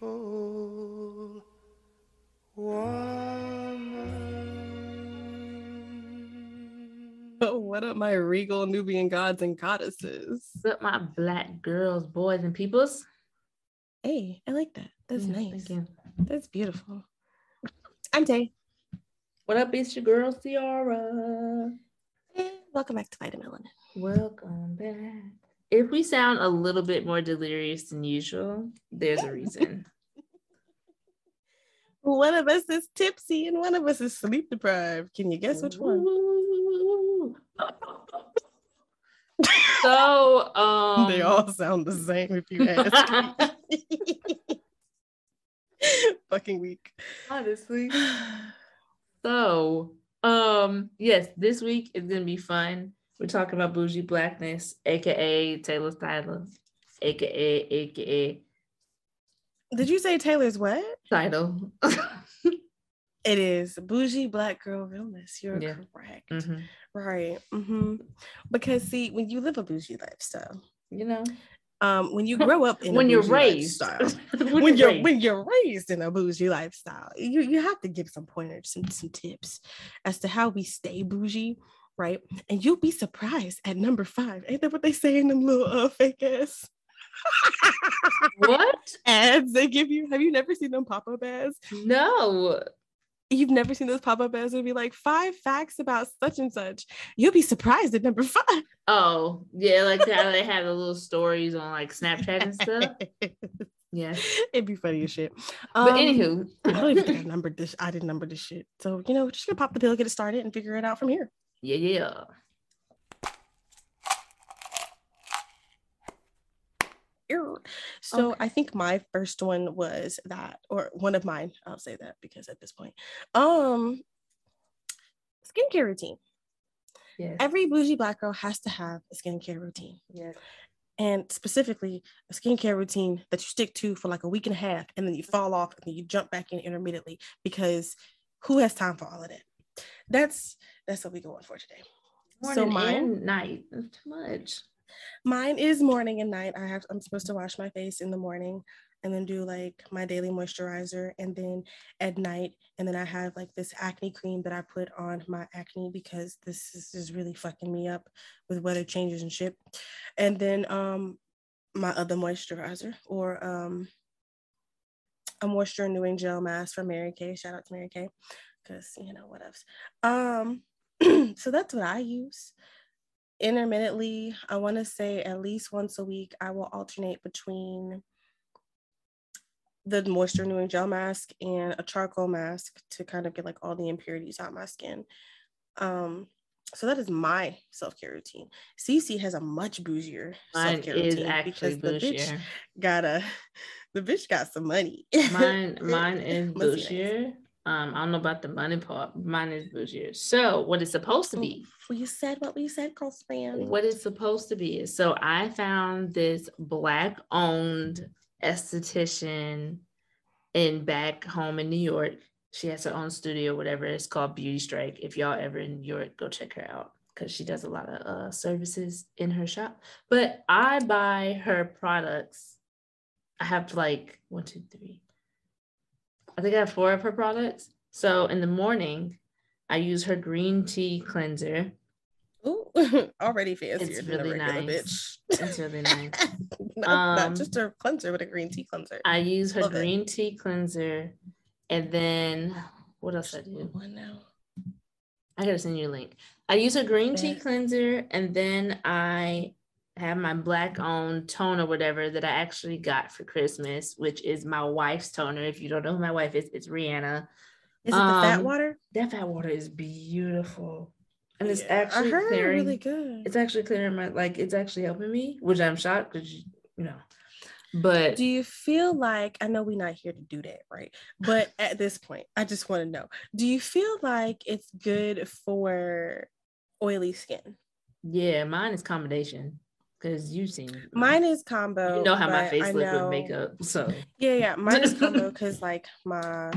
beautiful woman. Oh, what up, my regal Nubian gods and goddesses? What up, my black girls, boys, and peoples? Hey, I like that. That's Yeah, nice. Thank you. That's beautiful. I'm Tay. What up, it's your girl, Ciara. and Welcome back to VitaMelanin. Welcome back. If we sound a little bit more delirious than usual, there's a reason. One of us is tipsy and one of us is sleep deprived. Can you guess which one? So, um, they all sound the same if you ask. Me. Fucking week. honestly. So, um, yes, this week is gonna be fun. We're talking about bougie blackness, aka Taylor Styler, aka aka Did you say Taylor's what? title. It is bougie black girl realness. You're Yeah. correct. Mhm. Right. hmm Because see, when you live a bougie lifestyle, You know, um, when you grow up in a when you're raised, lifestyle, when, when you're raised. when you're raised in a bougie lifestyle, you you have to give some pointers, some some tips as to how we stay bougie, right? And you'll be surprised at number five. Ain't that what they say in them little uh, fake ass what? ads they give you? Have you never seen them pop up ads? No. You've never seen those pop up ads? It'll be like five facts about such and such. You'll be surprised at number five. Oh, yeah, like how they have the little stories on like Snapchat and stuff. Yeah. It'd be funny as shit. But Um, anywho, I don't even think I numbered this. I didn't number this shit. So, you know, just gonna pop the pill, get it started, and figure it out from here. Yeah, yeah. So Okay. I think my first one was that, or one of mine, I'll say that because at this point, um, skincare routine. Yes. Every bougie black girl has to have a skincare routine. yes. and specifically a skincare routine that you stick to for like a week and a half and then you fall off and then you jump back in intermittently because who has time for all of that that's that's what we going for today. So Morning mine and night. That's too much. mine is morning and night. I have i'm supposed to wash my face in the morning and then do like my daily moisturizer and then at night and then i have like this acne cream that i put on my acne because this is, is really fucking me up with weather changes and shit. And then um my other moisturizer or um a moisture renewing gel mask from mary kay. Shout out to mary kay because you know what else um so that's what i use. Intermittently i want to say at least once a week i will alternate between the moisture renewing gel mask and a charcoal mask to kind of get like all the impurities out my skin. Um so that is my self-care routine. Cc has a much bougier self-care routine actually because the bitch got a the bitch got some money. Mine, mine is Must be nice. bushier. Um, I don't know about the money part. Mine is bougie. So what it's supposed to be, we said what we said close friend what it's supposed to be is so I found this black owned esthetician in back home in New York. She has her own studio, whatever. It's called Beauty Strike. If y'all ever in New York, go check her out because she does a lot of uh, services in her shop. But I buy her products. I have like one, two, three. I think I have four of her products. So in the morning, I use her green tea cleanser. Ooh, already fancier It's really nice. bitch. It's really nice. not, Um, not just a cleanser, but a green tea cleanser. I use her Love it. green tea cleanser, and then what else I do? One now. I gotta send you a link. I use a green tea cleanser, and then I have my black owned toner, whatever that I actually got for Christmas, which is my wife's toner. If you don't know who my wife is, it's Rihanna. Is it the fat Um, water? That fat water is beautiful, and it's Yeah, actually I heard clearing. really good. It's actually clearing my like. It's actually helping me, which I'm shocked because you know. But do you feel like I know we're not here to do that, right? But at this point, I just want to know: Do you feel like it's good for oily skin? yeah, mine is combination because you've seen Mine is combo. You know how my face I look know- with makeup, so Yeah, yeah, mine is combo because like my.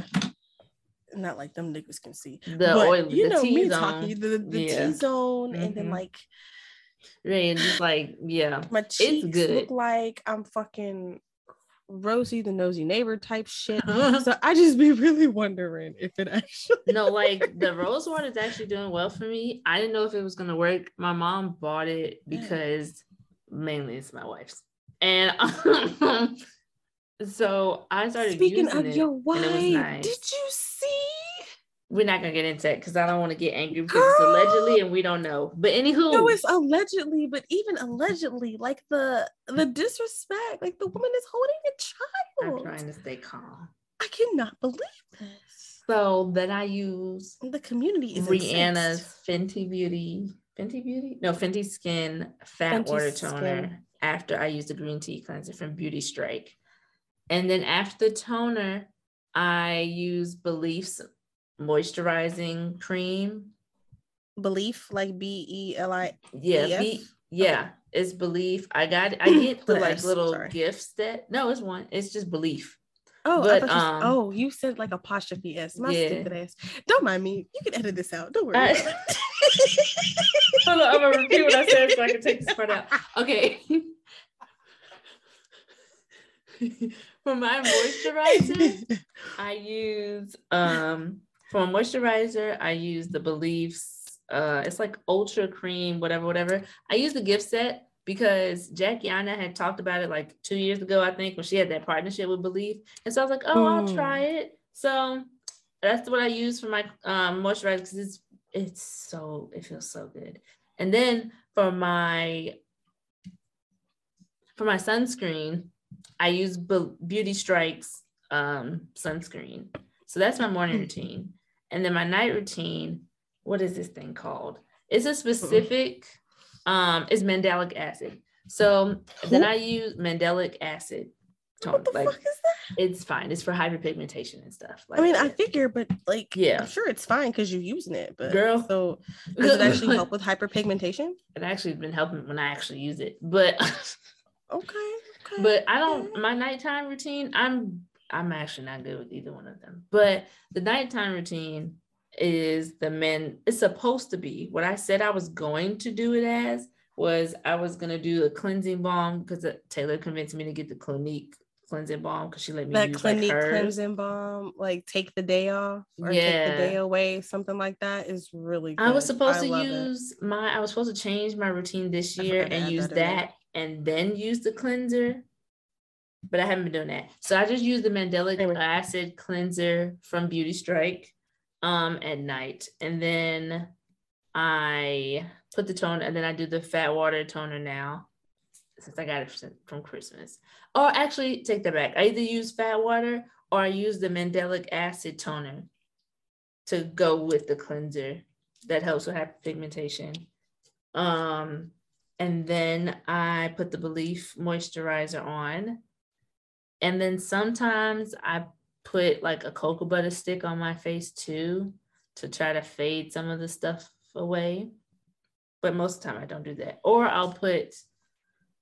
Not like them niggas can see. the but oil, you the know T me zone. talking the, the Yeah. T zone, and then Mhm. like and just like yeah, My cheeks good. look like I'm fucking Rosie the nosy neighbor type shit. so I just be really wondering if it actually no, like the rose water is actually doing well for me. I didn't know if it was gonna work. My mom bought it because mainly it's my wife's, and um, so I started Speaking using of it, your wife, nice. did you see? We're not gonna get into it because I don't want to get angry because it's allegedly and we don't know. But anywho, No, it's allegedly, but even allegedly, like the the disrespect, like the woman is holding a I'm child. trying to stay calm. I cannot believe this. So then I use The community is Rihanna's incensed. Fenty Beauty, Fenty Beauty, no Fenty Skin Fat Fenty Water Skin. Toner after I use the green tea cleanser from Beauty Strike, and then after the toner, I use Beliefs moisturizing cream. belief, like B E L I. Yeah, be, yeah, it's Belief. I got I get the like little sorry. gifts that no, it's one. It's just Belief. Oh, But, I thought you, um, oh, you said like apostrophe S. My Yeah. stupid ass. Don't mind me. You can edit this out. Don't worry. I- about it. Hold on, I'm gonna repeat what I said so I can take this part out. Okay. For my moisturizer, I use um for my moisturizer, I use the Beliefs. Uh it's like ultra cream, whatever, whatever. I use the gift set because Jackie Aina had talked about it like two years ago, I think, when she had that partnership with Belief. And so I was like, oh, I'll try it. So that's what I use for my um moisturizer because it's it's so it feels so good. And then for my for my sunscreen, I use Be- Beauty Strikes um, sunscreen. So that's my morning routine. And then my night routine, what is this thing called? It's a specific, um, it's mandelic acid. So then I use mandelic acid. What the like fuck is that? it's fine. It's for hyperpigmentation and stuff. Like I mean, I figure, but like, Yeah. I'm sure it's fine because you're using it. But Girl. so does it actually help with hyperpigmentation? it actually been helping when I actually use it. But Okay. okay, but I don't okay. my nighttime routine, I'm I'm actually not good with either one of them. But the nighttime routine is the men it's supposed to be what I said I was going to do it as was I was gonna do a cleansing balm because uh, Taylor convinced me to get the Clinique cleansing balm because she let me that use clinique like cleansing balm, like take the day off or take the day away, something like that is really. Good. I was supposed to love it. use my I was supposed to change my routine this year and use that that and then use the cleanser. But I haven't been doing that. So I just use the mandelic acid cleanser from Beauty Strike um at night. And then I put the toner and then I do the fat water toner now since I got it from- Christmas. Or actually take that back. I either use fat water or I use the mandelic acid toner to go with the cleanser that helps with hyperpigmentation. Um, and then I put the Belief moisturizer on. And then sometimes I put like a cocoa butter stick on my face too to try to fade some of the stuff away. But most of the time I don't do that. Or I'll put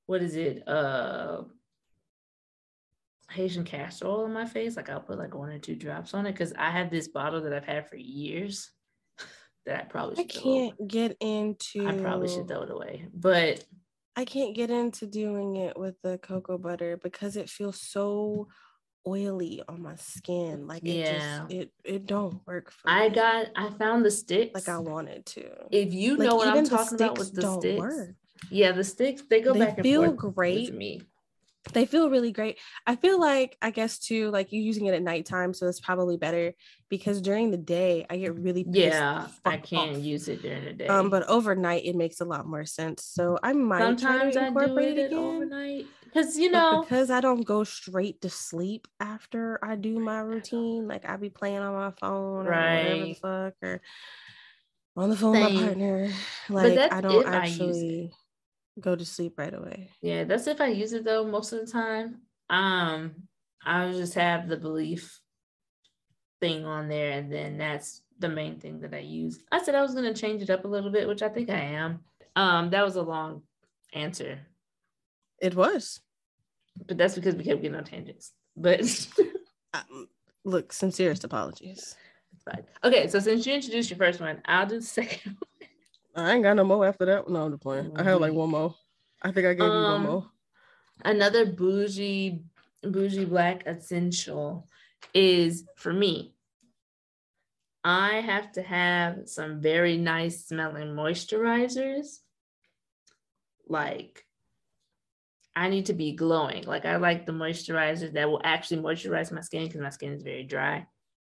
what is it? Uh Haitian castor oil on my face. Like I'll put like one or two drops on it because I have this bottle that I've had for years that I probably I should throw away. can't get into. I probably should throw it away. But I can't get into doing it with the cocoa butter because it feels so oily on my skin. Like it Yeah. just it it don't work for I me got I found the sticks. like I wanted to. if you Like, know what I'm talking about with the don't sticks. work. Yeah, the sticks they go They back and feel forth great. me. They feel really great. I feel like I guess too, like you're using it at nighttime, so it's probably better because during the day I get really pissed Yeah, I can't off. use it during the day. Um, but overnight it makes a lot more sense. So I might sometimes I do incorporate it it overnight because you But know because I don't go straight to sleep after I do my routine, like I be playing on my phone or whatever the Right. fuck or on the phone with my partner. Like I don't if I use it. actually go to sleep right away. Yeah, that's if I use it though. Most of the time, um, I'll just have the belief thing on there, and then that's the main thing that I use. I said I was gonna change it up a little bit, which I think I am. Um, that was a long answer, It was. but that's because we kept getting on tangents. But Um, look, sincerest apologies. fine. Okay, so since you introduced your first one, I'll do the second. I ain't got no more after that. No, I'm just playing. I have like one more. I think I gave you one Um, more. Another bougie, bougie black essential is for me. I have to have some very nice smelling moisturizers. Like, I need to be glowing. Like, I like the moisturizers that will actually moisturize my skin because my skin is very dry.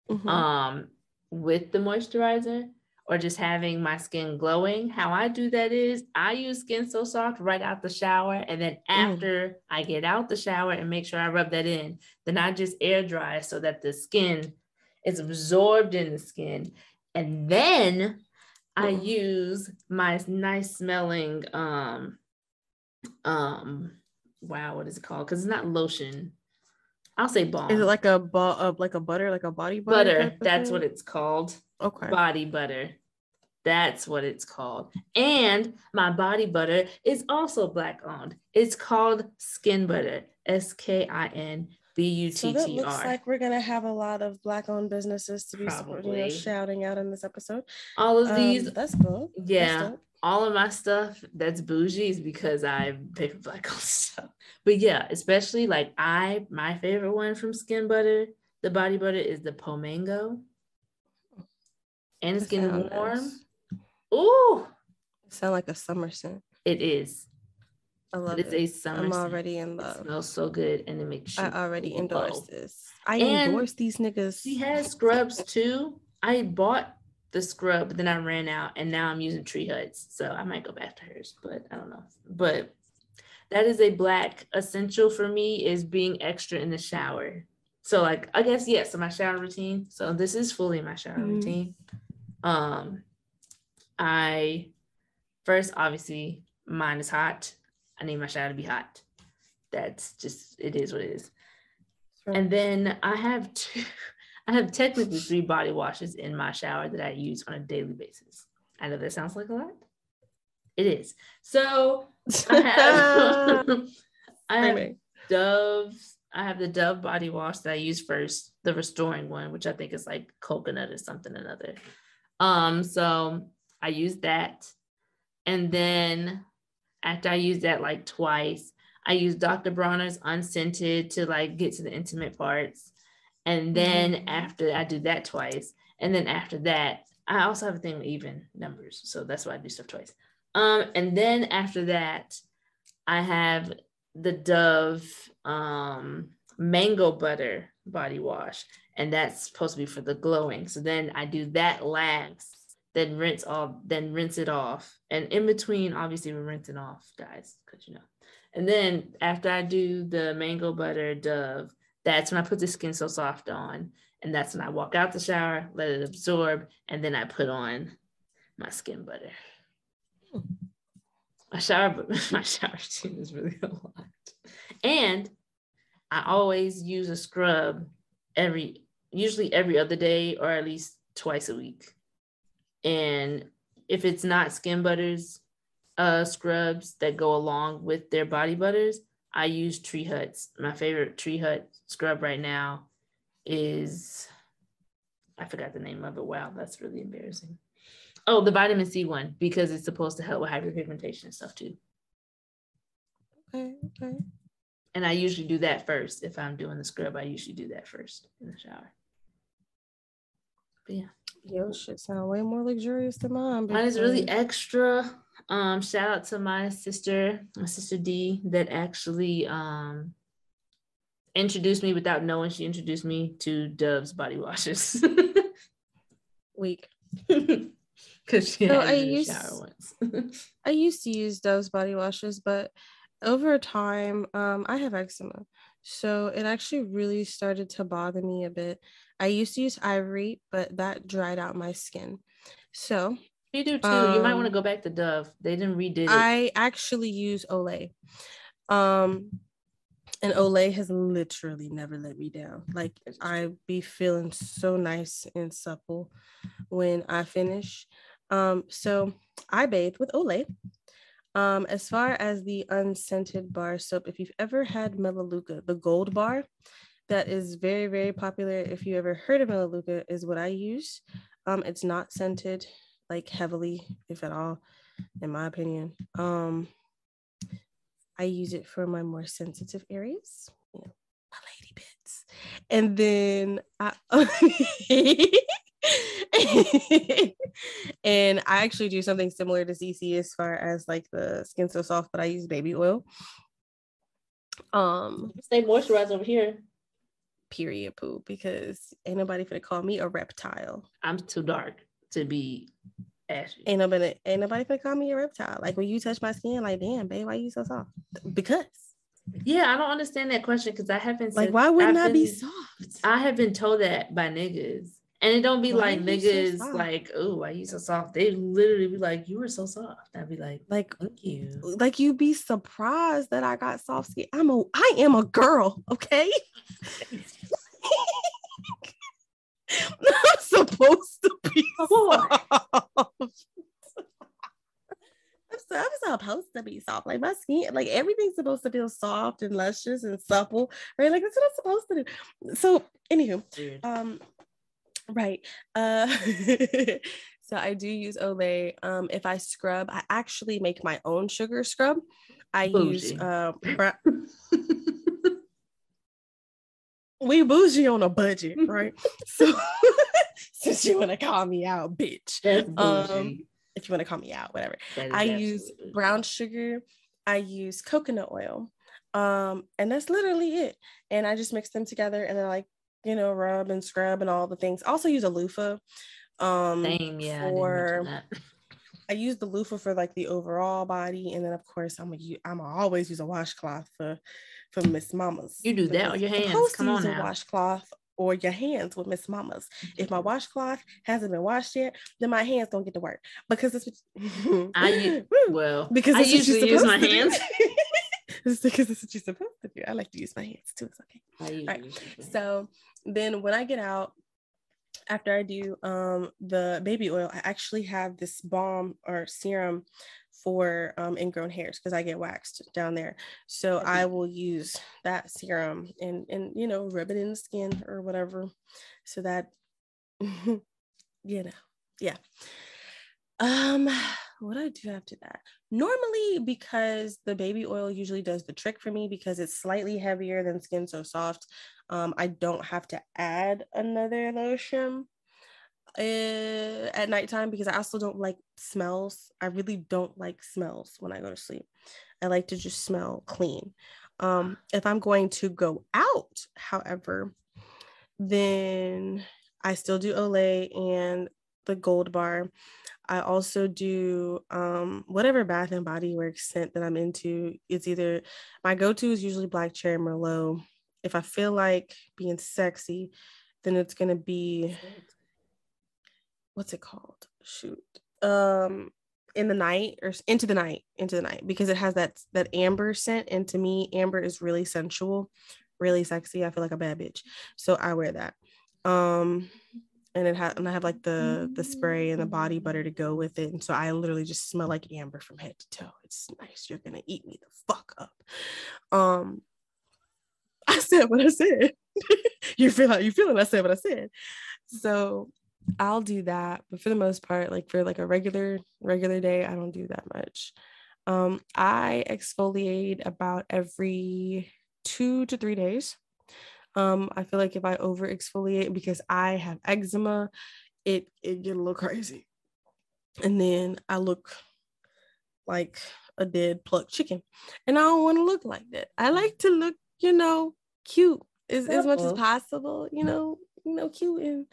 Mhm. um with the moisturizer or just having my skin glowing. How i do that is i use skin so soft right out the shower and then after i get out the shower and make sure i rub that in then i just air dry so that the skin is absorbed in the skin. And then i Mm. use my nice smelling um um wow what is it called? Because it's not lotion i'll say balm Is it like a ball of like a butter, like a body butter? butter that's what it's called Okay. body butter. That's what it's called. And my body butter is also black owned. It's called Skin Buttr. S K I N B U T T R. So looks like we're gonna have a lot of black-owned businesses to be supporting, you know, shouting out in this episode. All of Um, these, that's cool. Yeah, dope. All of my stuff that's bougie is because I pay for black owned stuff. But yeah, especially like I, my favorite one from Skin Buttr, the body butter is the Pomango. And it's That getting warm. nice. Ooh, Sound like a summer scent. it is. I love it. It is a summer. I'm scent. already in It love. smells so good and it makes you I already endorse this. I And endorse these niggas. She has scrubs too. I bought the scrub, but then I ran out and now I'm using Tree Huts. So I might go back to hers, but I don't know. But that is a black essential for me is being extra in the shower. So like I guess yes, so my shower routine. So this is fully my shower Mhm. routine. Um I first obviously mine is hot. I need my shower to be hot. That's just it is what it is. And then I have two, I have technically three body washes in my shower that I use on a daily basis. I know that sounds like a lot. It is. So I have, I have Screaming. Dove. I have the Dove body wash that I use first, the restoring one, which I think is like coconut or something another. Um, so I use that. And then after I use that like twice, I use Dr. Bronner's unscented to like get to the intimate parts. And then Mhm. after I do that twice, and then after that, I also have a thing with even numbers. So that's why I do stuff twice. Um, and then after that, I have the Dove um, mango butter body wash, and that's supposed to be for the glowing. So then I do that last, then rinse all, then rinse it off, and in between, obviously we're rinsing off, guys, because you know. And then after I do the mango butter Dove, that's when I put the skin so soft on, and that's when I walk out the shower, let it absorb, and then I put on my Skin Buttr. My shower, my shower routine is really a lot. And I always use a scrub every, usually every other day or at least twice a week. And if it's not Skin Buttrs, uh, scrubs that go along with their body butters, I use Tree Huts. My favorite Tree Hut scrub right now is, I forgot the name of it. Wow, that's really embarrassing. Oh, the vitamin C one because it's supposed to help with hyperpigmentation and stuff too. Okay, okay. And I usually do that first. If I'm doing the scrub, I usually do that first in the shower. But yeah, Yo, shit sound way more luxurious than mine. mine is really extra. Um, shout out to my sister, my sister D, that actually um introduced me without knowing she introduced me to Dove's body washes. weak. Because she So had I used- shower once. I used to use Dove's body washes, but over time, um, I have eczema. So it actually really started to bother me a bit. I used to use Ivory, but that dried out my skin. So you do too. you might want to Um, go back to Dove. They didn't redid it. I actually use Olay. Um, and Olay has literally never let me down. Like I be feeling so nice and supple when I finish. Um, so I bathe with Olay. Um, as far as the unscented bar soap, if you've ever had Melaleuca, the gold bar, that is very, very popular. If you ever heard of Melaleuca, is what I use. Um, it's not scented. Like heavily, if at all, in my opinion. Um, I use it for my more sensitive areas, you know, my lady bits. And then I and I actually do something similar to CC as far as like the skin so soft, but I use baby oil. Um stay moisturized over here. Period poo because ain't nobody gonna call me a reptile. I'm too dark to be ashy. Ain't nobody, ain't nobody gonna call me a reptile. Like when you touch my skin, like damn, babe, why you so soft? Because. Yeah, I don't understand that question because I haven't like why wouldn't I be soft? I have been told that by niggas. And it don't be why like niggas so like, oh, why you so soft? They literally be like, you were so soft. I'd be like, like, thank you. Like you'd be surprised that I got soft skin. I'm a I am a girl, okay? I'm supposed to be soft. I'm, supposed to be soft. Like my skin, like everything's supposed to feel soft and luscious and supple, right? Like that's what I'm supposed to do. So, anywho, Dude. um, right. Uh so I do use Olay. Um, if I scrub, I actually make my own sugar scrub. I Bougie. use uh bra- we bougie on a budget, right? so since you want to call me out, bitch. Um, if you want to call me out, whatever. I use brown sugar. I use coconut oil. Um, and that's literally it. And I just mix them together and then like, you know, rub and scrub and all the things. Also use a loofah. Um Same, yeah. For I, use the loofah for like the overall body, and then of course I'm a I'm a always use a washcloth for for Miss Mamas. You do that on your hands. Come on now. A washcloth or your hands with Miss Mamas. If my mm-hmm. washcloth hasn't been washed yet, then my hands don't get to work because it's I well because I usually use my hands. it's because it's what you're supposed to do. I like to use my hands too. It's okay. Right. So then when I get out, after I do um, the baby oil, I actually have this balm or serum for um, ingrown hairs because I get waxed down there. So I will use that serum and and you know rub it in the skin or whatever, so that you know yeah. Um, what do I do after that? Normally, because the baby oil usually does the trick for me because it's slightly heavier than Skin So Soft. Um, I don't have to add another lotion uh, at nighttime because I also don't like smells. I really don't like smells when I go to sleep. I like to just smell clean. Um, if I'm going to go out, however, then I still do Olay and the Gold Bar. I also do um, whatever Bath and Body Works scent that I'm into. It's either my go-to is usually Black Cherry Merlot. If I feel like being sexy, then it's gonna be what's it called? Shoot. Um in the night or into the night, into the night because it has that that amber scent and to me amber is really sensual, really sexy. I feel like a bad bitch. So I wear that. Um and it has and I have like the the spray and the body butter to go with it. And so I literally just smell like amber from head to toe. It's nice. You're gonna eat me the fuck up. Um I said what I said. you feel how you feeling. I said what I said. So I'll do that, but for the most part, like for like a regular regular day, I don't do that much. Um, I exfoliate about every two to three days. Um, I feel like if I over exfoliate because I have eczema, it it get a little crazy, and then I look like a dead plucked chicken, and I don't want to look like that. I like to look, you know, cute as, as much as possible, you know, you know, cute and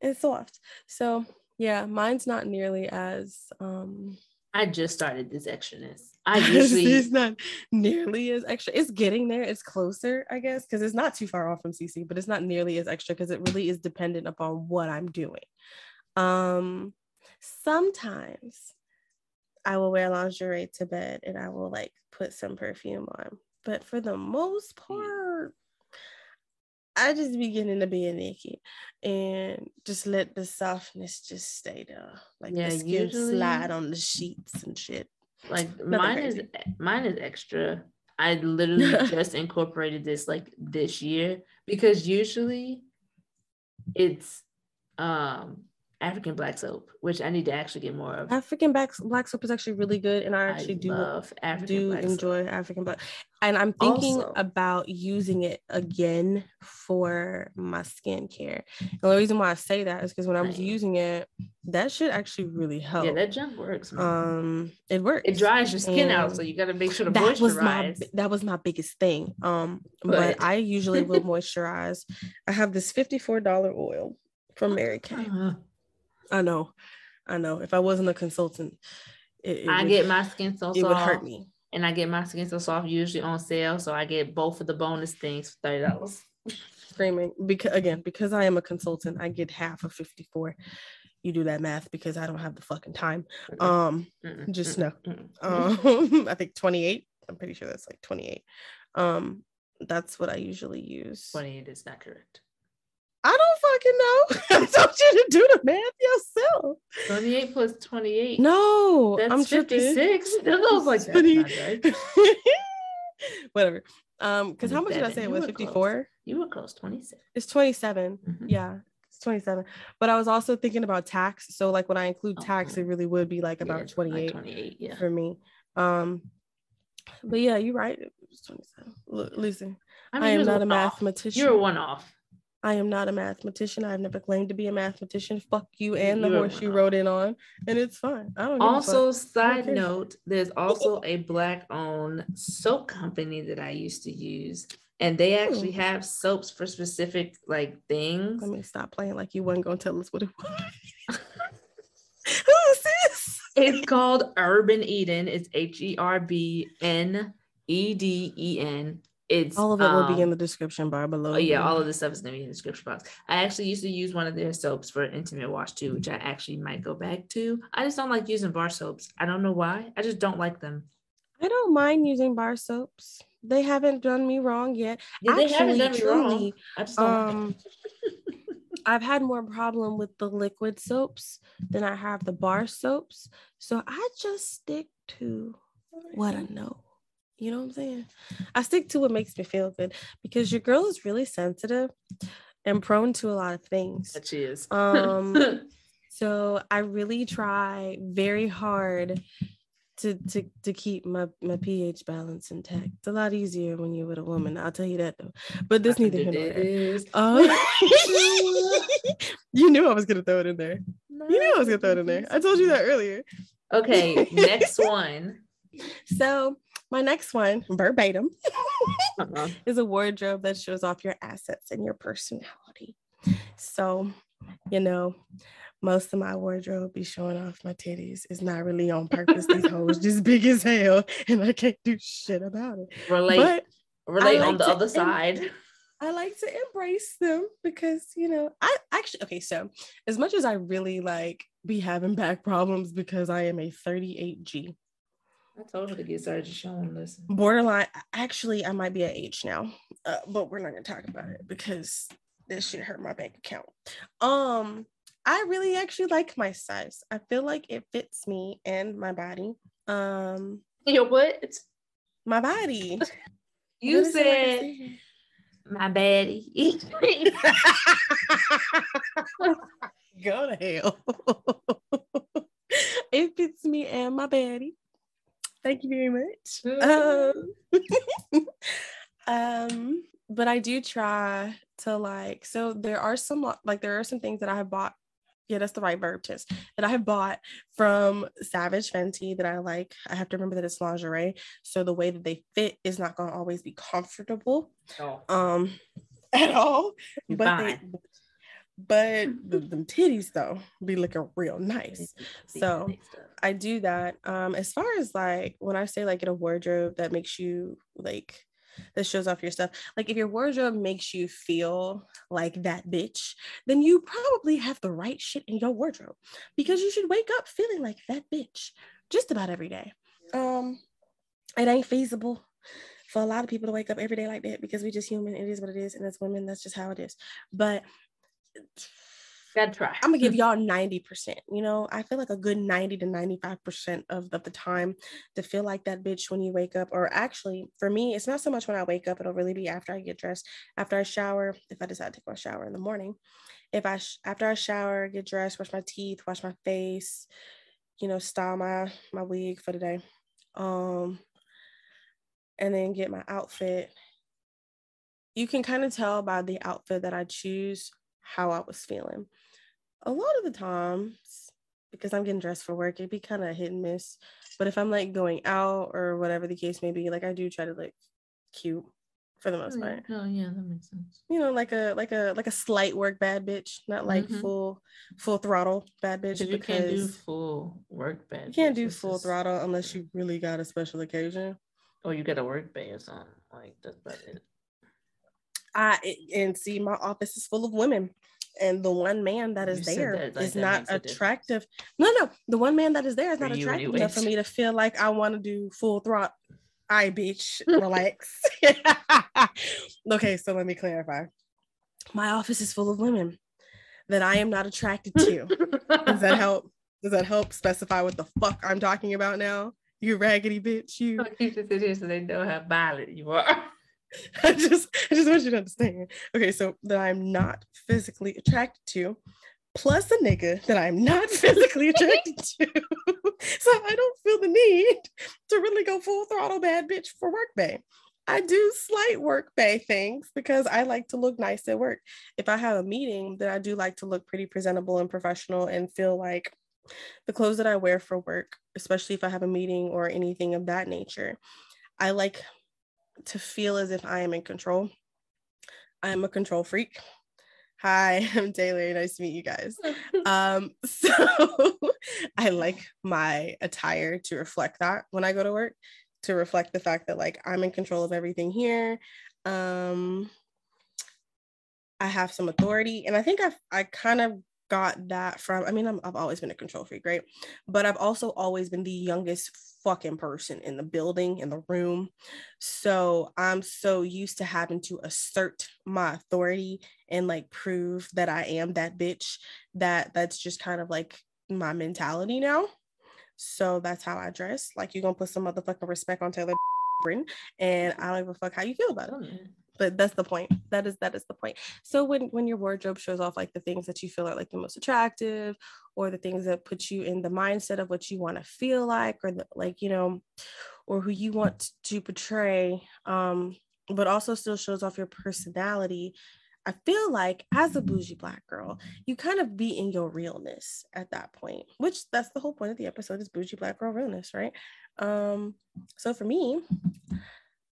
and soft. So yeah, mine's not nearly as um I just started this extraness. I usually it's not nearly as extra. It's getting there. It's closer, I guess, because it's not too far off from CC, but it's not nearly as extra because it really is dependent upon what I'm doing. Um, sometimes I will wear lingerie to bed and I will like put some perfume on, but for the most part, I just beginning to be naked and just let the softness just stay there. Like yeah, the skin usually, slide on the sheets and shit. Like Nothing mine crazy. is mine is extra. I literally just incorporated this like this year because usually it's um African black soap, which I need to actually get more of. African black black soap is actually really good, and I I actually do love African do black soap. enjoy African black. And I'm thinking Also- about using it again for my skincare. And the reason why I say that is because when I was using it, that should actually really help. Yeah, that junk works. Man. um, it works. it dries your skin out, so you got to make sure to that moisturize. was my that was my biggest thing. Um, but, But- I usually will moisturize. I have this fifty-four dollar oil from Mary Kay. Uh, I know, I know. If I wasn't a consultant, it, it I would, get my skin so it would hurt soft, me. and I get my skin so soft usually on sale, so I get both of the bonus things for thirty dollars. Screaming because again, because I am a consultant, I get half of fifty-four. You do that math because I don't have the fucking time. Um, just know. um, I think twenty-eight. I'm pretty sure that's like twenty-eight. Um, that's what I usually use. Twenty-eight is not correct. I don't fucking know. I told you to do the math yourself. Twenty-eight plus twenty-eight. No, that's I'm tripping. fifty-six. That was like that's Twenty- not right. Whatever. Um, because how much did I say it was? 54? You were close. Twenty-six. It's 27. Mhm. Yeah, it's 27. But I was also thinking about tax. So like when I include tax, Okay. it really would be like Yeah, about it's like 28 Twenty-eight. Yeah. for me. Um, but yeah, you're right. It was 27. Look, listen, I, mean, am not a mathematician. You're a one-off. I am not a mathematician. I've never claimed to be a mathematician. Fuck you and the You're a horse you rode in on, and it's fine. I don't. Also, side note, there's also a black-owned soap company that I used to use, and they actually Hmm. have soaps for specific like things. Let me stop playing like you wasn't gonna tell us what it was. Who is this? It's called Herb N Eden. It's H E R B N E D E N. It's All of it will be um, in the description bar below. Oh yeah, all of this stuff is gonna be in the description box. I actually used to use one of their soaps for intimate wash too, which I actually might go back to. I just don't like using bar soaps. I don't know why. I just don't like them. I don't mind using bar soaps. They haven't done me wrong yet. Yeah, they haven't Actually, done me wrong. truly, I just don't Um. I've had more problem with the liquid soaps than I have the bar soaps. So I just stick to what I know. You know what I'm saying? I stick to what makes me feel good because your girl is really sensitive and prone to a lot of things. That she is. Um, so I really try very hard to to to keep my my pH balance intact. It's a lot easier when you're with a woman. I'll tell you that though. But this neither here nor there. Uh, you knew I was gonna throw it in there. You knew I was gonna throw it in there. I told you that earlier. Okay, next one. So my next one, verbatim, Uh-uh. is a wardrobe that shows off your assets and your personality. So, you know, most of my wardrobe be showing off my titties. It's not really on purpose. These hoes just big as hell, and I can't do shit about it. Relate, But relate I on the to other side. I like to embrace them because you know I actually okay. So as much as I really like be having back problems because I am a 38G I told her to get surgery. She don't listen. borderline. Actually, I might be at age now, uh, but we're not gonna talk about it because this shit hurt my bank account. Um, I really actually like my size. I feel like it fits me and my body. Um, Your what? my body. You What is it like I said said? my baddie. Go to hell. it fits me and my baddie. Thank you very much. Um, um, but I do try to like, so there are some like there are some things that I have bought. Yeah, that's the right verb test that I have bought from Savage Fenty that I like. I have to remember that it's lingerie. So the way that they fit is not gonna always be comfortable Oh, um at all. but they. But the, them titties though be looking real nice. So, I do that. Um, as far as like when I say like get a wardrobe that makes you like that shows off your stuff. Like if your wardrobe makes you feel like that bitch, then you probably have the right shit in your wardrobe because you should wake up feeling like that bitch just about every day. Um, it ain't feasible for a lot of people to wake up every day like that because we just human. It is what it is, and as women, that's just how it is. But Gotta try. I'm gonna give y'all 90%. You know, I feel like a good 90 to 95% of, of the time to feel like that bitch when you wake up. Or actually, for me, it's not so much when I wake up, it'll really be after I get dressed, after I shower, if I decide to take my shower in the morning. If I sh- after I shower, get dressed, brush my teeth, wash my face, you know, style my my wig for the day. Um and then get my outfit. You can kind of tell by the outfit that I choose how I was feeling. A lot of the times, because I'm getting dressed for work, it'd be kind of hit and miss. But if I'm like going out or whatever the case may be, like I do try to look cute for the most Oh, part. Oh yeah, that makes sense. You know, like a like a like a slight work bad bitch, not like Mhm. full full throttle bad bitch. Because you can't do full work bad. you can't do full just- throttle unless you really got a special occasion. Or you got a work bay or something. Like that's about it. I and see my office is full of women, and the one man that is there that, like, is that not makes a difference. attractive. No, no, the one man that is there is For not attractive enough for me to feel like I want to do full throttle. I bitch, relax. okay, so let me clarify. My office is full of women that I am not attracted to. Does that help? Does that help specify what the fuck I'm talking about now? You raggedy bitch, you. Sit here so they know how violent you are. I just I just want you to understand. Okay, so that I'm not physically attracted to, plus a nigga that I'm not physically attracted to. so I don't feel the need to really go full throttle bad bitch for work bay. I do slight work bay things because I like to look nice at work. If I have a meeting, then I do like to look pretty presentable and professional and feel like the clothes that I wear for work, especially if I have a meeting or anything of that nature, I like to feel as if I am in control. I am a control freak. Hi, I'm Taylor. Nice to meet you guys. Um, so I like my attire to reflect that when I go to work, to reflect the fact that like I'm in control of everything here. Um, I have some authority, and I think I've I kind of got that from. I mean, I'm, I've always been a control freak, right? But I've also always been the youngest fucking person in the building, in the room. So I'm so used to having to assert my authority and like prove that I am that bitch that that's just kind of like my mentality now. So that's how I dress. Like you're gonna put some motherfucking respect on Taylor and I don't give a fuck how you feel about it man. But that's the point. That is that is the point. So when when your wardrobe shows off like the things that you feel are like the most attractive or the things that put you in the mindset of what you want to feel like or the, like you know or who you want to portray um but also still shows off your personality i feel like as a bougie black girl you kind of be in your realness at that point which that's the whole point of the episode is bougie black girl realness right? Um so for me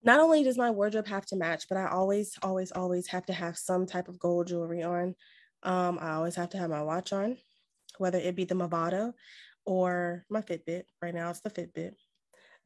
not only does my wardrobe have to match, but I always, always, always have to have some type of gold jewelry on. Um, I always have to have my watch on, whether it be the Movado or my Fitbit. Right now, it's the Fitbit.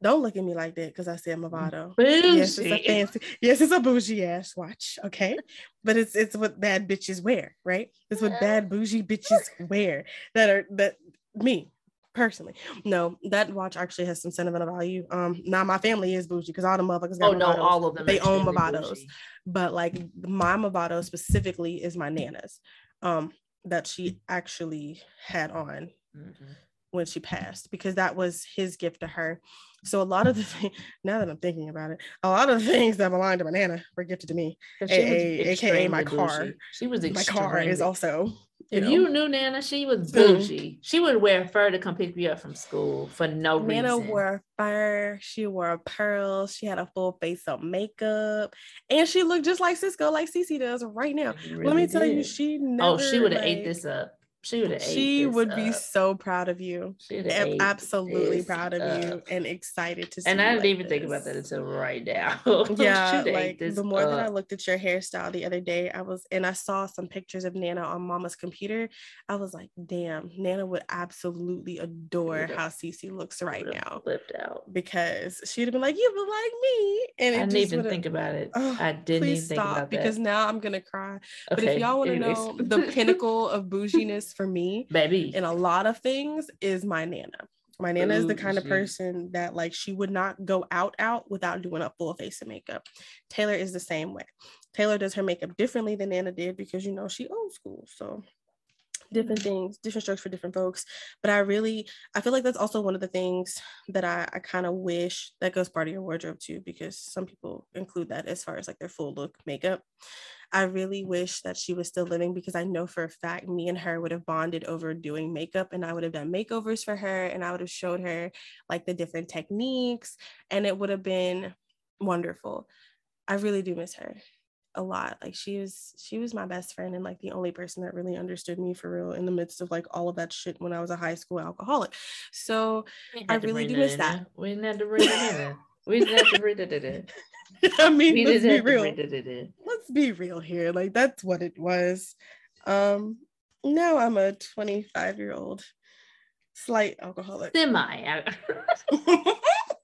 Don't look at me like that because I said Movado. Yes, it's a fancy. Yes, it's a bougie ass watch. Okay, but it's it's what bad bitches wear, right? It's what bad bougie bitches wear that are that me personally. No, that watch actually has some sentimental value. Um, now my family is bougie because all the motherfuckers got Oh no, all of them. they own Movados. but like my Movado specifically is my nana's. Um, that she actually had on Mhm. when she passed because that was his gift to her. So a lot of the thing, now that I'm thinking about it, a lot of the things that belonged to my nana were gifted to me, A- a- AKA my car. bougie. She was My car is also. You If know, you knew Nana, she was bougie. She would wear fur to come pick you up from school for no Nana reason. Nana wore fur, she wore pearls, she had a full face of makeup, and she looked just like Cisco, like Cece does right now. You Let me really tell you, oh, she never. oh, she would have ate this up. She would. She would be so proud of you. Ate absolutely proud of you and excited to see. And I didn't like even think about that until right now. yeah like the more that i looked at your hairstyle the other day i was and i saw some pictures of nana on mama's computer i was like damn nana would absolutely adore how Cece looks right now flipped out. because she'd have been like you look like me and I didn't even think about it. Ugh, I didn't even think stop about because that. now i'm gonna cry but if Okay, y'all want to know the pinnacle of bouginess for me baby, in a lot of things is my nana. My nana is the kind of person that like she would not go out out without doing a full face of makeup. Taylor is the same way. Taylor does her makeup differently than nana did because you know she old school so different things, different strokes for different folks. But I really, I feel like that's also one of the things that I, I kind of wish that goes part of your wardrobe too, because some people include that as far as like their full look makeup. I really wish that she was still living because I know for a fact me and her would have bonded over doing makeup and I would have done makeovers for her and I would have showed her like the different techniques and it would have been wonderful. I really do miss her a lot. Like she was she was my best friend and like the only person that really understood me for real in the midst of like all of that shit when I was a high school alcoholic. So I really do miss that. We didn't have to bring it in. We didn't have to bring it in. I mean, We let's be real. bring it in. Let's be real here. Like that's what it was. Um now I'm a 25 year old slight alcoholic. Semi.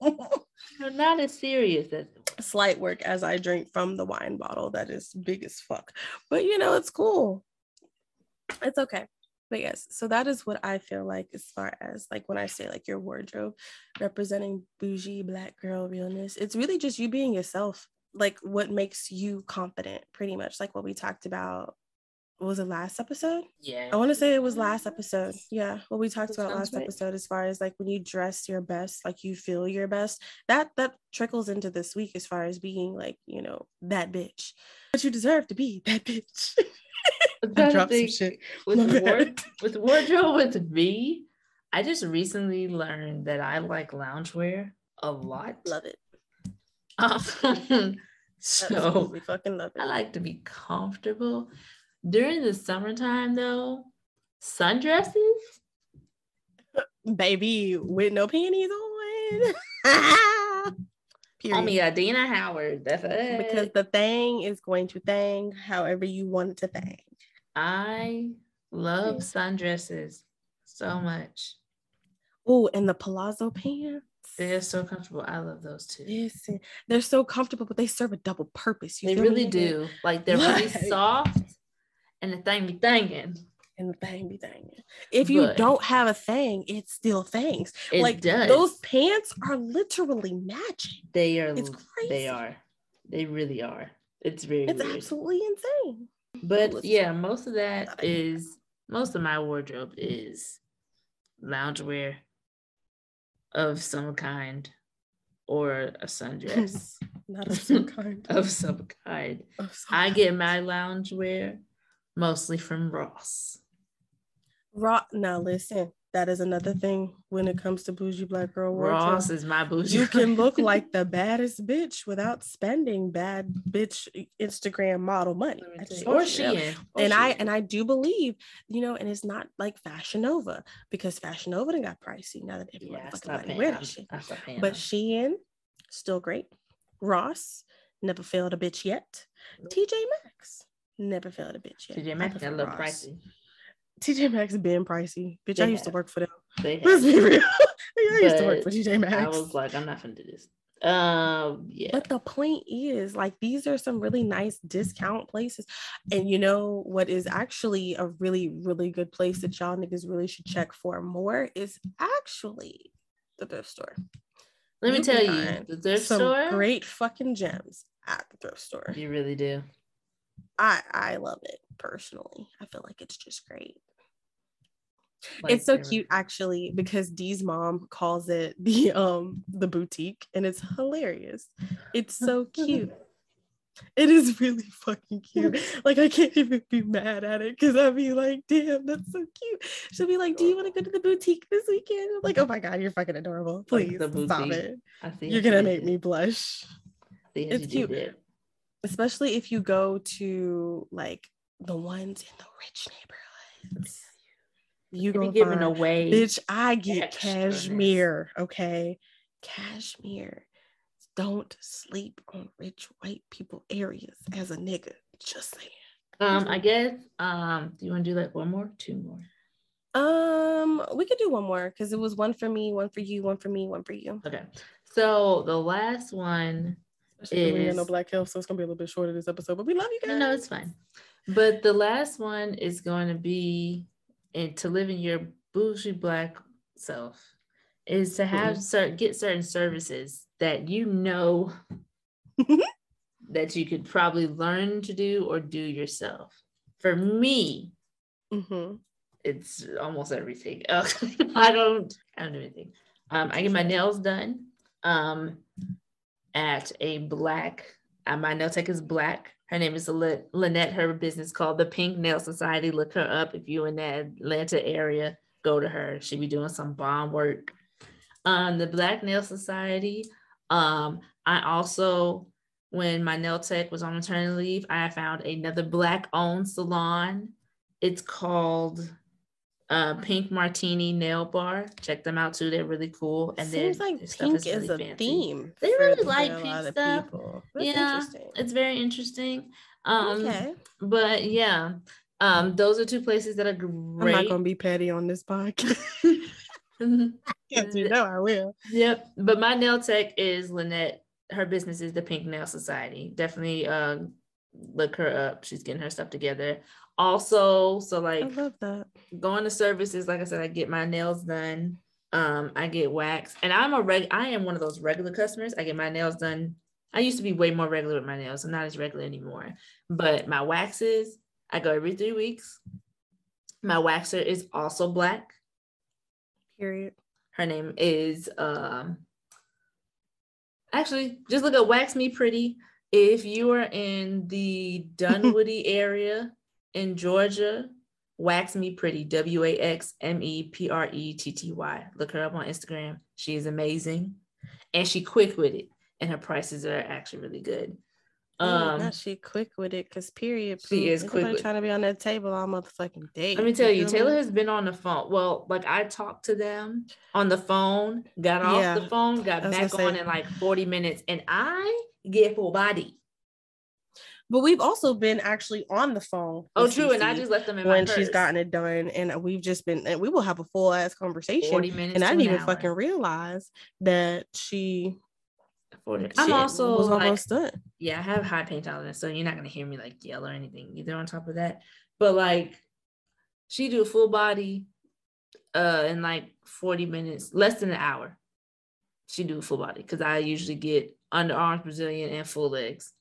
Not as serious as slight work as I drink from the wine bottle that is big as fuck. But you know, it's cool. It's okay. But yes, so that is what I feel like as far as like when I say like your wardrobe representing bougie black girl realness, it's really just you being yourself. Like what makes you confident, pretty much like what we talked about. Was it last episode? yeah. I want to say it was last episode. Yeah, what we talked about last right. episode, as far as like when you dress your best, like you feel your best. That that trickles into this week as far as being like you know that bitch. But you deserve to be that bitch. I dropped some shit. with ward- with wardrobe with me. I just recently learned that I like loungewear a lot. Love it. Um, so Absolutely fucking love I like to be comfortable. During the summertime, though, sundresses. Baby with no panties on. Call me Period. Adina Howard. That's it. Because the thing is going to thang however you want it to thang. I love sundresses so much. Oh, and the palazzo pants. They're so comfortable. I love those too. Listen, they're so comfortable, but they serve a double purpose. You They feel me, really do. Like they're really soft, and the thing be thinking. And the thing be thangin'. If you But- don't have a thing, it still thangs. It like does. those pants are literally matching. They are. It's crazy. They are. They really are. It's very It's weird. absolutely insane. But yeah, most of that is most of my wardrobe is loungewear of some kind or a sundress Not of some kind. of some kind. of some I kind. get my loungewear mostly from Ross. Ross, Now listen, that is another thing when it comes to bougie black girl wardrobe. Ross is my bougie. you can look like the baddest bitch without spending bad bitch Instagram model money. Let me I tell just you. or want you know. Shein. or and I Shein. and I do believe, you know, and it's not like Fashion Nova because Fashion Nova done got pricey now that everyone yeah, I motherfucking stopped wear that shit. I stopped paying. But them. Shein, still great. Ross, never failed a bitch yet. Nope. TJ Maxx, never failed a bitch yet. TJ Maxx got a little pricey. TJ Maxx been pricey. Bitch, They I used to work for them. They Let's have. be real. I used to work for TJ Maxx. I was like, I'm not gonna do this. Um, yeah. But the point is, like, these are some really nice discount places. And you know what is actually a really, really good place that y'all niggas really should check for more is actually the thrift store. Let me tell you, the thrift some store. great fucking gems at the thrift store. You really do. I I love it personally. I feel like it's just great. Like, it's so cute actually because Dee's mom calls it the um the boutique and it's hilarious. It's so cute. It is really fucking cute. Like I can't even be mad at it because I'd be like, damn, that's so cute. She'll be like, Do you want to go to the boutique this weekend? I'm like, oh my god, you're fucking adorable. Like Please the stop boutique. it. I see You're gonna make did me blush. It's cute. it. Especially if you go to like the ones in the rich neighborhoods. You be gonna giving find away. Bitch, I get cashmere. Okay. Cashmere. Don't sleep on rich white people areas as a nigga. Just saying. Um, I guess. Um, do you want to do like one more, two more? Um, we could do one more because it was one for me, one for you, one for me, one for you. Okay. So the last one. Especially got no black health, so it's gonna be a little bit shorter this episode. But we love you guys. no, it's fine. But the last one is going to be, and to live in your bougie black self, is to have certain get certain services that you know that you could probably learn to do or do yourself. For me, hmm it's almost everything. I don't I don't do anything. Um, I get my nails done um, at a black. Uh, my nail tech is black. Her name is Lynette. Her business called the Pink Nail Society. Look her up if you're in the Atlanta area. Go to her. She be doing some bomb work. Um, the Black Nail Society. Um, I also, when my nail tech was on maternity leave, I found another black-owned salon. It's called uh, Pink Martini Nail Bar. Check them out too. They're really cool. And Seems like pink is, really a fancy. theme. They really like pink stuff. Yeah, it's very interesting. Um, okay. But yeah, um, those are two places that are great. I'm not gonna be petty on this podcast. yes, you know I will. Yep. But my nail tech is Lynette. Her business is the Pink Nail Society. Definitely uh, look her up. She's getting her stuff together also so like i love that. going to services like i said i get my nails done um i get wax and i'm a reg i am one of those regular customers. I get my nails done. I used to be way more regular with my nails i'm not as regular anymore. But my waxes i go every three weeks. My waxer is also black. Period. Her name is um actually just look at wax me pretty. If you are in the dunwoody area in Georgia, Wax Me Pretty, W A X M E P R E T T Y. Look her up on Instagram. She is amazing. And she quick with it. And her prices are actually really good. Um, not she quick with it because period. She is quick. With- trying to be on that table all motherfucking day. Let me tell you, Taylor has been on the phone. Well, like I talked to them on the phone, got off yeah, the phone, got back on say. in like 40 minutes, and I get full body. But we've also been actually on the phone. Oh, true. and I just left them in when she's purse. gotten it done, and we've just been, and we will have a full ass conversation. Forty minutes, and I didn't even hour. fucking realize that she. 40. I'm also was almost like, done. Yeah, I have high pain tolerance, so you're not gonna hear me like yell or anything either. On top of that, but like, she do full body, uh, in like 40 minutes, less than an hour. She do full body because I usually get underarms, Brazilian, and full legs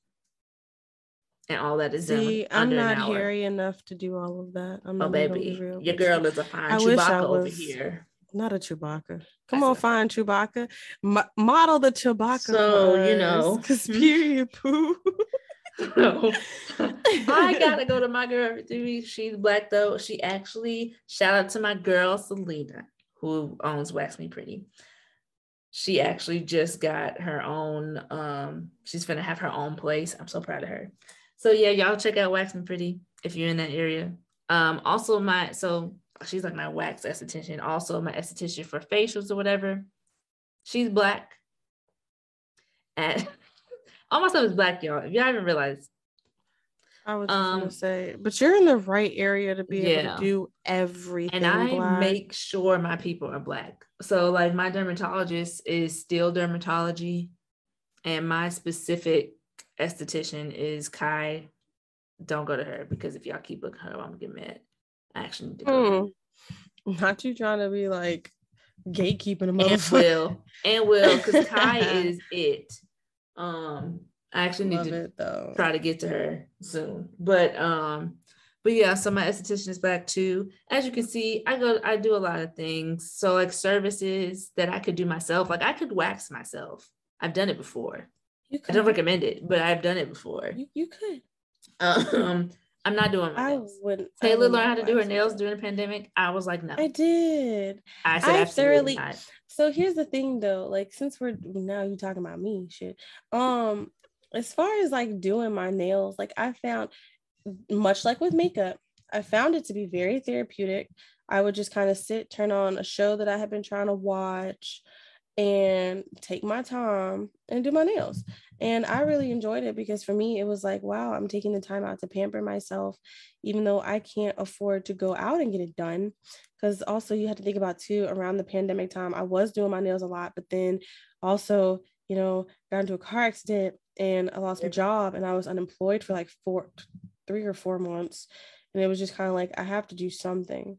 and all that is See, I'm not hairy enough to do all of that. I'm oh, baby, your girl is a fine I Chewbacca over here. Not a Chewbacca. Come on, find Chewbacca. model the Chewbacca. So you know, because period poo. no. I gotta go to my girl She's black though. She actually shout out to my girl Selena, who owns Wax Me Pretty. She actually just got her own. Um, she's gonna have her own place. I'm so proud of her. So yeah, y'all check out Wax Me Pretty if you're in that area. Um, also my so she's like my wax esthetician, also my esthetician for facials or whatever. She's black. And all my stuff is black, y'all. If y'all haven't realized. I was um, gonna say, but you're in the right area to be yeah. able to do everything. And I black. make sure my people are black. So like my dermatologist is still dermatology, and my specific esthetician is Kai. Don't go to her because if y'all keep looking her, I'm gonna get mad. I actually need to go. Hmm. Not you trying to be like gatekeeping a And will and will because Kai is it. Um, I actually need to it, try to get to her soon. But um, but yeah, so my esthetician is back too. As you can see, I go, I do a lot of things. So like services that I could do myself, like I could wax myself. I've done it before. I don't recommend it, but I've done it before. You, you could. Um, I'm not doing my nails. I wouldn't. Taylor learned how to do her nails during the pandemic. I was like, no. I did. I said I thoroughly. Not. So here's the thing, though. Like, since we're now you talking about me, shit. Um, as far as like doing my nails, like I found, much like with makeup, I found it to be very therapeutic. I would just kind of sit, turn on a show that I had been trying to watch, and take my time and do my nails. And I really enjoyed it because for me, it was like, wow, I'm taking the time out to pamper myself, even though I can't afford to go out and get it done. Because also, you have to think about too, around the pandemic time, I was doing my nails a lot, but then also, you know, got into a car accident and I lost my job and I was unemployed for like four, three or four months. And it was just kind of like, I have to do something.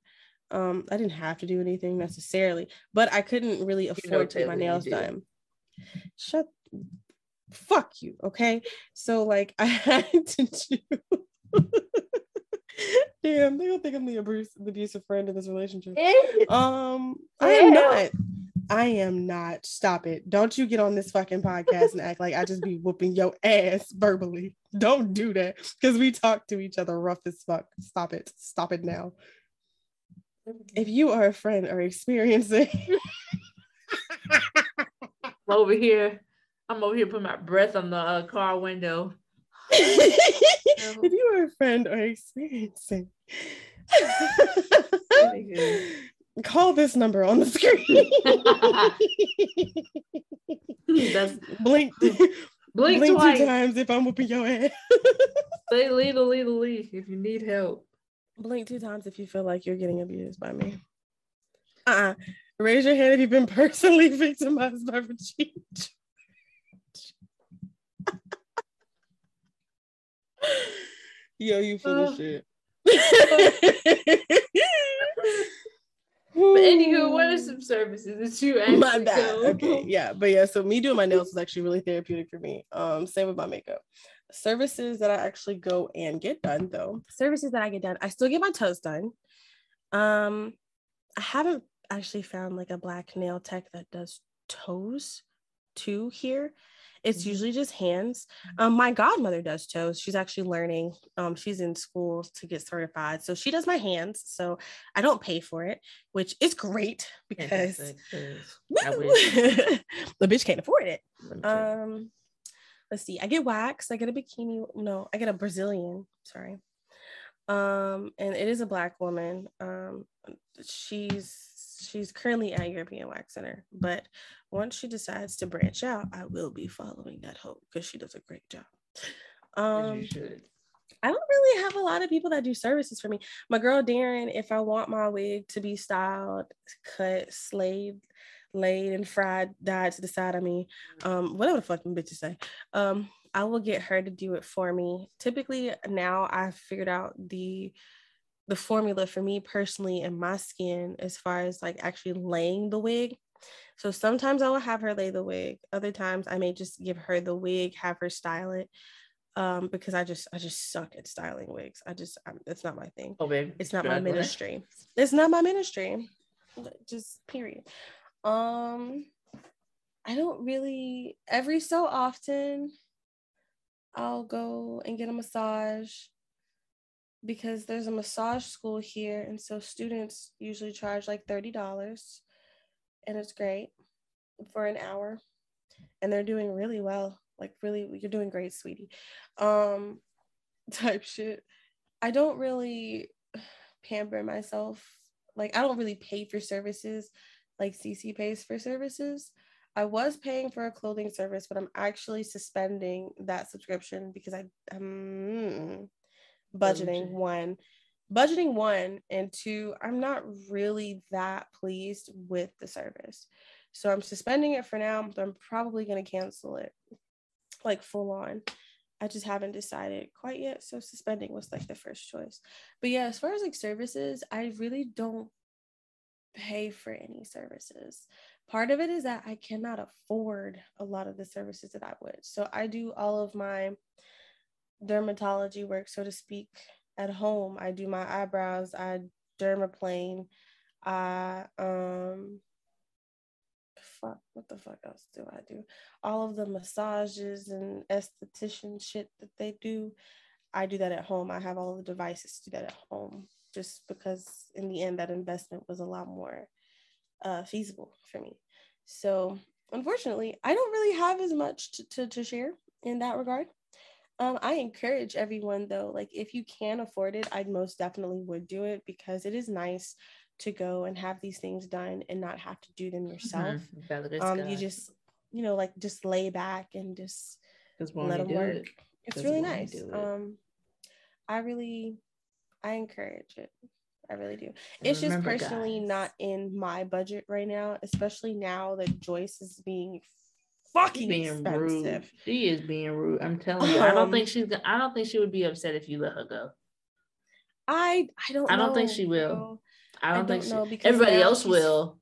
Um, I didn't have to do anything necessarily, but I couldn't really afford to get my nails done. Shut fuck you, okay? So like I had to do Damn, they don't think I'm the abuse, the abusive friend in this relationship. Um, I am not. I am not. Stop it. Don't you get on this fucking podcast and act like I just be whooping your ass verbally. Don't do that because we talk to each other rough as fuck. Stop it. Stop it now. If you are a friend or experiencing, I'm over here. I'm over here putting my breath on the uh, car window. if you are a friend or experiencing, call this number on the screen. That's blink, blink, blink twice. two times if I'm whooping your ass. Say Lena, Lena, Lee if you need help. Blink two times if you feel like you're getting abused by me. Uh-uh. Raise your hand if you've been personally victimized by Regina. Yo, you full of Uh. shit. But anywho, what are some services that you actually my bad. do? Okay, yeah, but yeah, so me doing my nails was actually really therapeutic for me. Um, same with my makeup. Services that I actually go and get done though. Services that I get done, I still get my toes done. Um, I haven't actually found like a black nail tech that does toes too here. It's Mhm. usually just hands. Um, my godmother does toes. She's actually learning. Um, she's in school to get certified, so she does my hands. So I don't pay for it, which is great because Fantastic, 'cause I the bitch can't afford it. Um, let's see. I get wax. I get a bikini. No, I get a Brazilian. Sorry. Um, and it is a black woman. Um, she's she's currently at European Wax Center, but once she decides to branch out, I will be following that hope because she does a great job. Um. I don't really have a lot of people that do services for me. My girl Darren, if I want my wig to be styled, cut, slayed, laid, and fried, died to the side of me, um, whatever the fuck them bitches say, um, I will get her to do it for me. Typically, now I've figured out the the formula for me personally and my skin as far as like actually laying the wig. So sometimes I will have her lay the wig. Other times I may just give her the wig, have her style it um because i just i just suck at styling wigs i just I'm, it's not my thing Oh, baby. it's not my ministry it's not my ministry just period um i don't really every so often i'll go and get a massage because there's a massage school here and so students usually charge like $30 and it's great for an hour and they're doing really well like really you're doing great sweetie. Um type shit. I don't really pamper myself like i don't really pay for services like cc pays for services. I was paying for a clothing service but i'm actually suspending that subscription because i am budgeting Budgeting. one budgeting one and two i'm not really that pleased with the service. So i'm suspending it for now but i'm probably going to cancel it like full on. I just haven't decided quite yet so suspending was like the first choice. But yeah as far as like services i really don't pay for any services part of it is that i cannot afford a lot of the services that i would so i do all of my dermatology work, so to speak, at home. I do my eyebrows, I dermaplane, I um fuck, what the fuck else do I do? All of the massages and esthetician shit that they do, I do that at home. I have all the devices to do that at home just because in the end that investment was a lot more uh, feasible for me. So unfortunately, I don't really have as much to, to, to share in that regard. Um, I encourage everyone though, like if you can afford it, I most definitely would do it because it is nice to go and have these things done and not have to do them yourself. Mhm. Um, you just, you know, like just lay back and just let them work. it, It's really nice. Um, I really, I encourage it. I really do. It's just personally guys, not in my budget right now, especially now that Joyce is being fucking being rude. She is being rude. I'm telling you. I don't Um, think she's. go- I don't think she would be upset if you let her go. I I don't. I don't think she will. I don't I think don't she, know because everybody else will.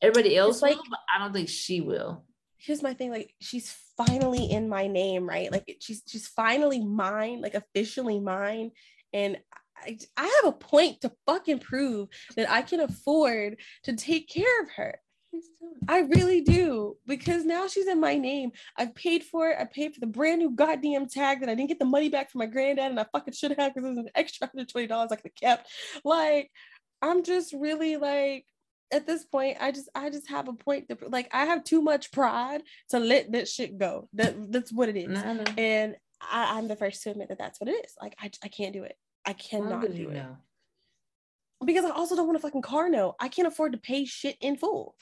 Everybody else like- will, but I don't think she will. Here's my thing. Like she's finally in my name, right? Like she's she's finally mine, like officially mine, and I, I have a point to fucking prove that I can afford to take care of her. I really do because now she's in my name. I've paid for it. I paid for the brand new goddamn tag that I didn't get the money back from my granddad, and I fucking should have because it was an extra hundred twenty dollars I could have kept. Like, I'm just really like at this point, I just I just have a point to like I have too much pride to let that shit go. That that's what it is, and I, am the first to admit that that's what it is. Like I I can't do it. I cannot do it. Know? Because I also don't want a fucking car note. I can't afford to pay shit in full.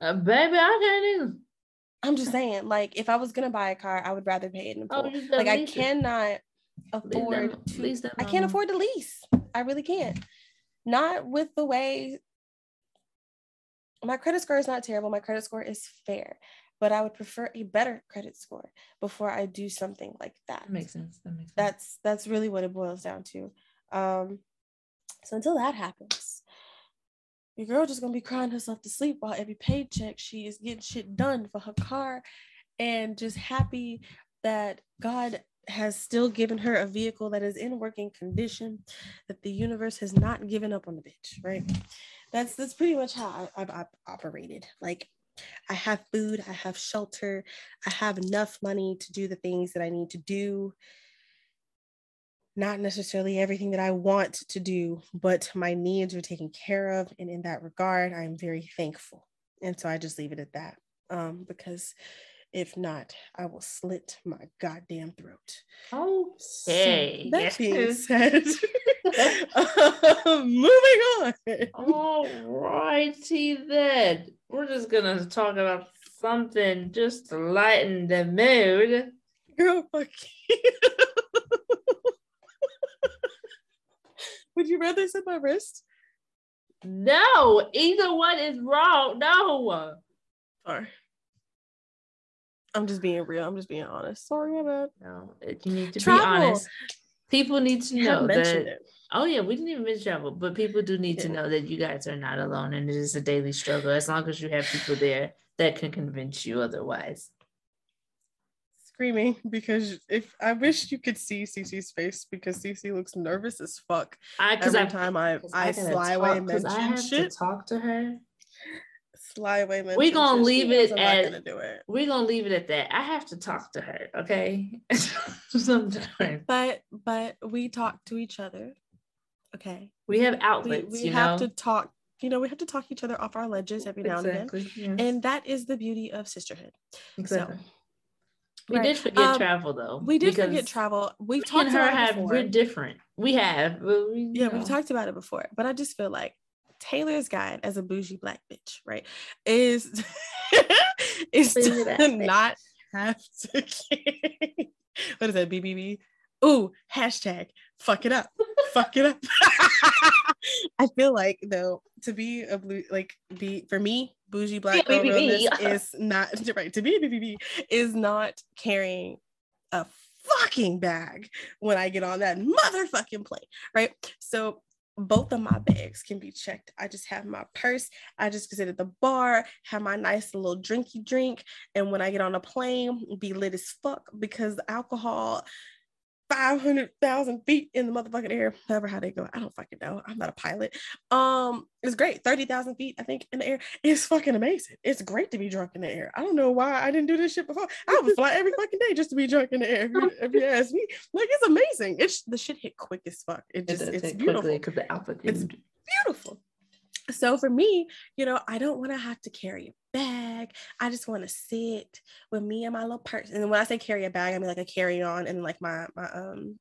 Uh, baby, I can't either. I'm just saying, like, if I was gonna buy a car, I would rather pay it in oh, full. Oh, like, I cannot afford them, to. I can't afford to lease. I really can't. Not with the way my credit score is not terrible. My credit score is fair, but I would prefer a better credit score before I do something like that. that makes sense. That makes sense. That's that's really what it boils down to. Um, so until that happens, your girl just gonna be crying herself to sleep while every paycheck she is getting shit done for her car and just happy that God has still given her a vehicle that is in working condition, that the universe has not given up on the bitch, right? That's that's pretty much how I, I've, I've operated. Like I have food, I have shelter, I have enough money to do the things that I need to do not necessarily everything that I want to do, but my needs are taken care of. And in that regard, I'm very thankful. And so I just leave it at that. Um, because if not, I will slit my goddamn throat. Okay. So that being said, uh, moving on. All righty then. We're just gonna talk about something just to lighten the mood. Girl, fuck you. Would you rather sit my wrist? No, either one is wrong. No. Sorry. I'm just being real. I'm just being honest. Sorry about that. No, you need to travel. be honest. People need to know that. It. Oh yeah, we didn't even mention travel, but people do need yeah. to know that you guys are not alone, and it is a daily struggle. As long as you have people there that can convince you otherwise screaming because if I wish you could see Cece's face because Cece looks nervous as fuck I, every I, time I I, I sly away mention I have shit. To talk to her. Sly away mention. We're gonna leave it at. Gonna do it. We're gonna leave it at that. I have to talk to her. Okay. Sometimes. But but we talk to each other. Okay. We have outlets. We, we have know? to talk you know, we have to talk each other off our ledges every now exactly, and then. Yes. And that is the beauty of sisterhood. Exactly. So we right. did forget um, travel though. We did forget travel. We've talked about have, before. We're different. We have. We, yeah, know. we've talked about it before. But I just feel like Taylor's guide as a bougie black bitch, right, is is to not have to. what is that? BBB. Ooh, hashtag fuck it up. fuck it up. I feel like though to be a blue like be for me bougie black girl is not right to be BBB is not carrying a fucking bag when I get on that motherfucking plane, right? So both of my bags can be checked. I just have my purse. I just sit at the bar, have my nice little drinky drink, and when I get on a plane, be lit as fuck because alcohol 500,000 feet in the motherfucking air, however how they go. I don't fucking know. I'm not a pilot. Um, it's great. 30,000 feet, I think, in the air. It's fucking amazing. It's great to be drunk in the air. I don't know why I didn't do this shit before. I would fly every fucking day just to be drunk in the air. If you, if you ask me, like it's amazing. It's the shit hit quick as fuck. It just it it's beautiful because the altitude. It's beautiful. So for me, you know, I don't want to have to carry a bag. I just want to sit with me and my little purse. And when I say carry a bag, I mean like a carry on and like my my um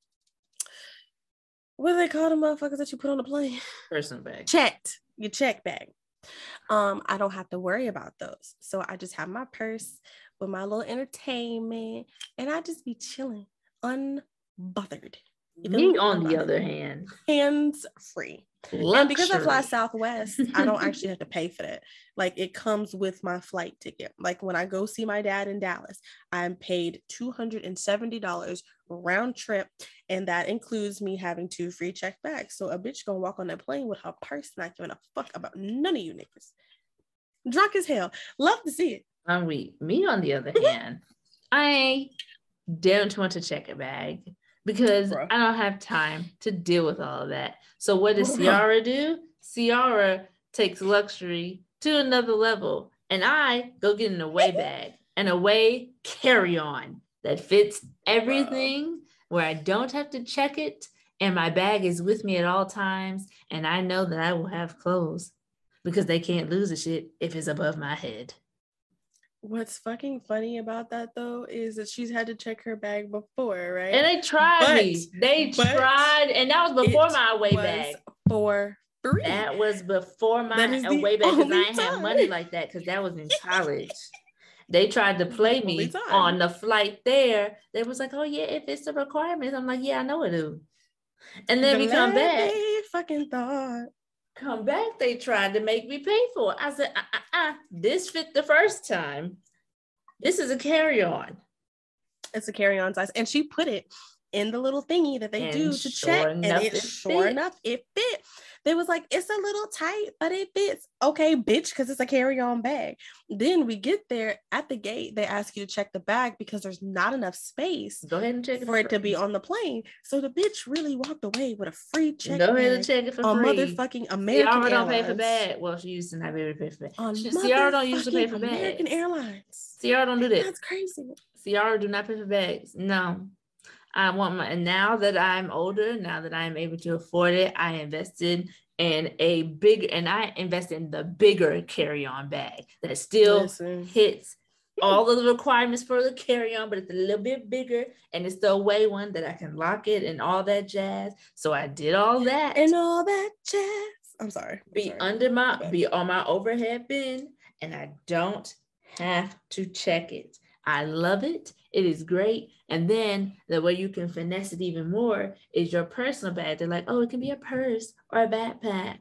what do they call the motherfuckers that you put on the plane? Person bag. Checked. Your check bag. Um, I don't have to worry about those. So I just have my purse with my little entertainment and I just be chilling, unbothered. Me, on the other hand, hands free. Luxury. And because I fly Southwest, I don't actually have to pay for that. Like it comes with my flight ticket. Like when I go see my dad in Dallas, I'm paid $270 round trip. And that includes me having two free check bags. So a bitch gonna walk on that plane with her purse, not giving a fuck about none of you niggas. Drunk as hell. Love to see it. Um, I'm weak. Me on the other hand, I don't want to check a bag because Bruh. I don't have time to deal with all of that. So what does Ciara do? Ciara takes luxury to another level, and I go get an away bag, an away carry on that fits everything where I don't have to check it, and my bag is with me at all times, and I know that I will have clothes because they can't lose the shit if it's above my head. What's fucking funny about that though is that she's had to check her bag before, right? And they tried me. They tried, and that was before my away was bag. for free. That was before my is the away bag because I ain't have money like that because that was in college. They tried to play me on the flight there. They was like, "Oh yeah, if it's the requirements," I'm like, "Yeah, I know it do." And then we come back, fucking thought. Come back. They tried to make me pay for it. I said, uh, uh, uh, "This fit the first time. This is a carry on." It's a carry-on size, and she put it in the little thingy that they And do to sure check, and enough, it, it sure fit. enough it fit. They was like, it's a little tight, but it fits. Okay, bitch, because it's a carry-on bag. Then we get there at the gate. They ask you to check the bag because there's not enough space Go ahead and check it for it to be on the plane. So the bitch really walked away with a free check Go ahead and check it for on free. motherfucking American Ciara don't pay for bag. Well, she used to not be able to pay for bag. On She- Ciara don't usually pay for American bags. Airlines. Ciara don't do that. That's crazy. Ciara do not pay for bags. No. Um, I want my and now that I'm older, now that I'm able to afford it, I invested in a big and I invest in the bigger carry-on bag that still Listen. hits all of the requirements for the carry-on, but it's a little bit bigger and it's the away one that I can lock it and all that jazz. So I did all that and all that jazz. I'm sorry. I'm be sorry. under my be on my overhead bin and I don't have to check it. I love it. It is great. And then the way you can finesse it even more is your personal bag. They're like, oh, it can be a purse or a backpack.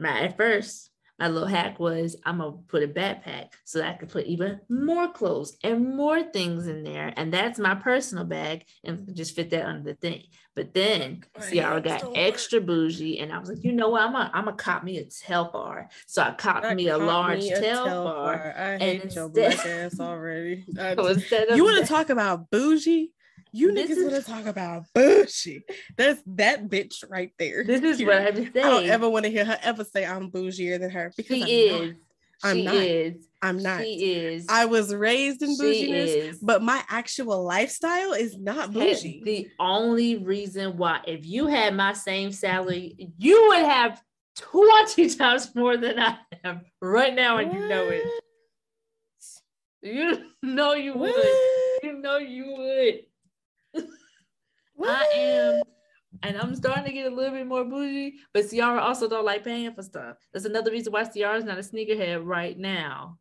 Right at first, my little hack was I'm gonna put a backpack so that I could put even more clothes and more things in there. And that's my personal bag and just fit that under the thing. But then My Ciara got extra bougie, and I was like, you know what? I'm gonna I'm gonna cop me a Telfar. So I copped I me a large me a Telfar. Telfar. I hate your black ass already. So instead of you want to talk about bougie? You This niggas is- want to talk about bougie? That's that bitch right there. This is what I have to say. I don't ever want to hear her ever say I'm bougier than her because she I'm is. Not. I'm she not. is. I'm not. She is. I was raised in bouginess, but my actual lifestyle is not bougie. The only reason why, if you had my same salary, you would have 20 times more than I have right now, and you know it. You know you What? would. You know you would. I am, and I'm starting to get a little bit more bougie, but Ciara also don't like paying for stuff. That's another reason why Ciara's not a sneakerhead right now.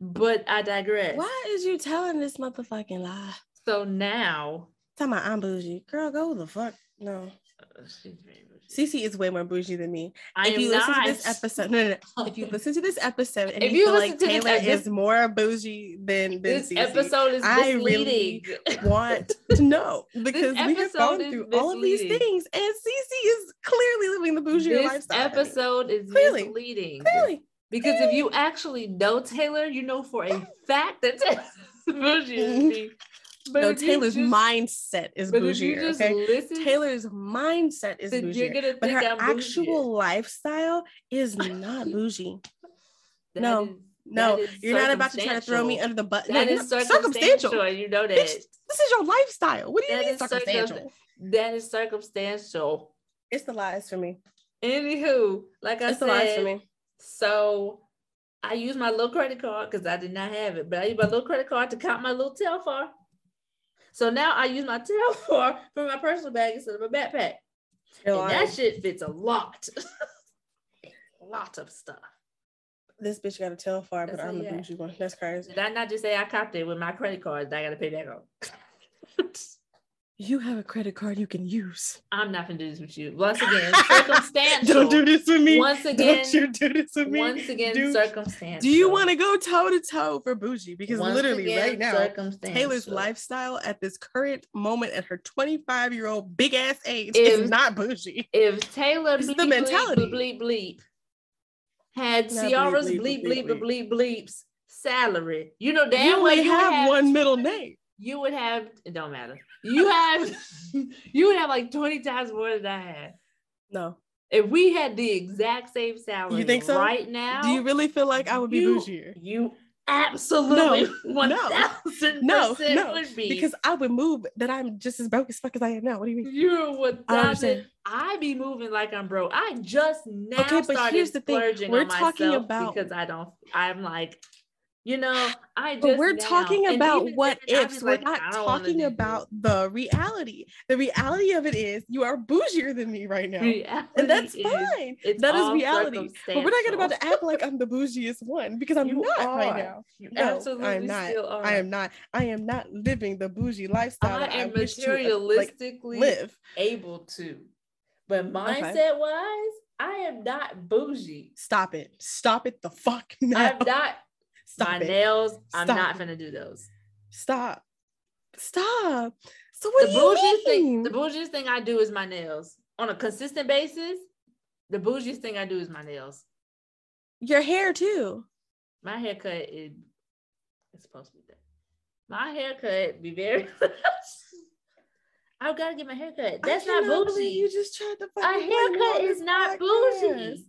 But I digress. Why is you telling this motherfucking lie? So now, Talking about I'm bougie. Girl, go the fuck. No. uh, she's very bougie. Cece is way more bougie than me. I if you listen not. to this episode, no, no, no. If you listen to this episode and If you you feel like Taylor is more bougie than, than this Cece, episode is I misleading. really want to know because we have gone through all of these things and Cece is clearly living the bougie this lifestyle. than me. episode is Clearly. misleading. Clearly. Because if you actually know Taylor, you know for a fact that Taylor's bougie. But No, Taylor's just- mindset is bougie. Okay. listen, Taylor's mindset is bougie. But her I'm actual lifestyle is not bougie. No, is- No, you're not about to try to throw me under the bus. That no, is you're circumstantial. You know that. Bitch, this is your lifestyle. What do you That mean is circum- circumstantial? That is circumstantial. It's the lies for me. Anywho, like I It's the lies for said, me. so I used my little credit card because I did not have it, but I used my little credit card to count my little tail Telfar. So now I use my Telfar for for my personal bag instead of a backpack. And lying. that shit fits a lot. a lot of stuff. This bitch got a Telfar, but I'm the bougie one. That's crazy. Did I not just say I copped it with my credit card that I gotta pay back on? You have a credit card you can use. I'm not gonna do this with you. Once again, circumstantial. Don't do this with me. Once again, Don't you do this with me. once again, Do- circumstantial. Do you want to go toe to toe for bougie? Because Once literally again, right now. Taylor's lifestyle at this current moment at her 25 year old big ass age If- is not bougie. If Taylor bleep, the mentality. bleep, bleep, bleep had Not Ciara's bleep, bleep, bleep, bleep, bleep, bleep, bleeps salary, you know You damn well only you have, have one middle name. You would have it don't matter. You have you would have like 20 times more than I had. No. If we had the exact same salary you think so? right now, Do you really feel like I would be you, bougier? You absolutely No, one no, thousand No, would be because I would move that I'm just as broke as fuck as I am now. What do you mean? you're one I don't understand. I be moving like I'm broke. I just now Okay, but started here's the thing. We're talking myself about- because I don't. I'm like, you know, I just. But we're now- talking about what then, ifs. we're not don't talking about the reality. The reality of it is you are bougier than me right now. Reality And that's is- fine. That is reality. But we're not about to act like I'm the bougiest one because I'm You not right now. You No, absolutely I'm not. still are. I am not. I am not living the bougie lifestyle. I that I am wish to uh, like, materialistically live. able to, but mindset wise, I am not bougie. Stop it. Stop it the fuck now. I'm not. Stop my it. nails, I'm not gonna do those. Stop. Stop. So what the do you mean? thing, the bougiest thing I do is my nails on a consistent basis. The bougiest thing I do is my nails. Your hair too. My haircut is it's supposed to be that. My haircut be very. I've got to get my haircut. That's not bougie. You just tried to A fucking play me haircut is not bougie.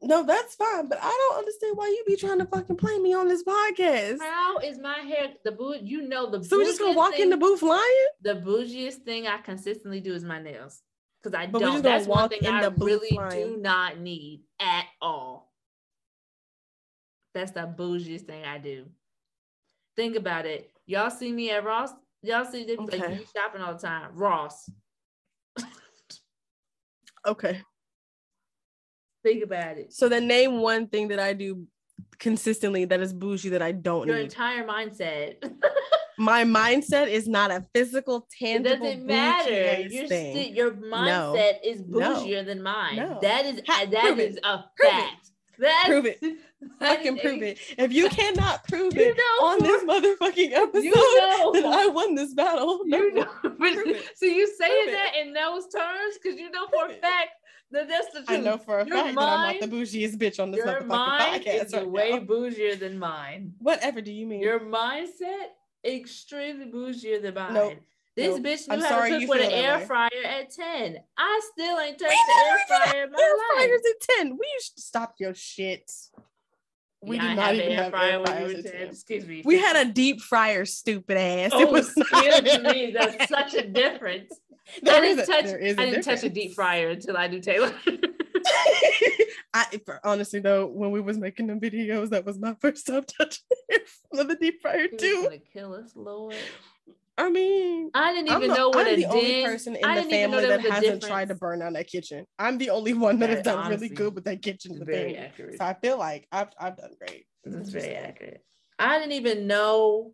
No, that's fine, but I don't understand why you be trying to fucking play me on this podcast. How is my hair the boo? You know the. So we just gonna walk in the thing- booth lying? The bougiest thing I consistently do is my nails because I But don't. That's one thing in I really lying. do not need at all. That's the bougiest thing I do. Think about it. Y'all see me at Ross. Y'all see they be like you shopping all the time. Ross. Okay. Think about it. So then name one thing that I do consistently that is bougie that I don't know Your need. entire mindset. My mindset is not a physical, it tangible, doesn't matter. Your thing. sti- your mindset is No. bougier than mine. No. That is Ha- that prove is it. a Prove fact. That- Prove it. I can is prove it. If you cannot prove You it know on this motherfucking episode, You know. then I won this battle. You know, but, so you saying Prove it. that in those terms because you know for Prove a fact that that's the truth. I know for a Your fact that I'm not the bougiest bitch on this Your motherfucking mind podcast is right way now. bougier than mine. Whatever do you mean? Your mindset extremely bougier than mine. Nope. This Nope. bitch knew I'm how to cook with an air way. fryer at 10. I still ain't touched We the air fryer in my air life. fryers at 10. We used to stop your shit. We Yeah, did not even an have air fryers were at 10. 10. Excuse me. We had a deep fryer, stupid ass. Oh, it was not excuse me. That's such a difference. There I didn't a- touch. there is I a didn't touch a deep fryer until I do Taylor. I for- honestly though, when we was making the videos, that was my first time touching the deep fryer He was too. gonna kill us, Lord. I mean, I didn't I'm even the, know what I'm the only din- person in I the didn't even know family that hasn't tried to burn down that kitchen. I'm the only one that has That done really good with that kitchen. Very accurate. So I feel like I've I've done great. That's very accurate. I didn't even know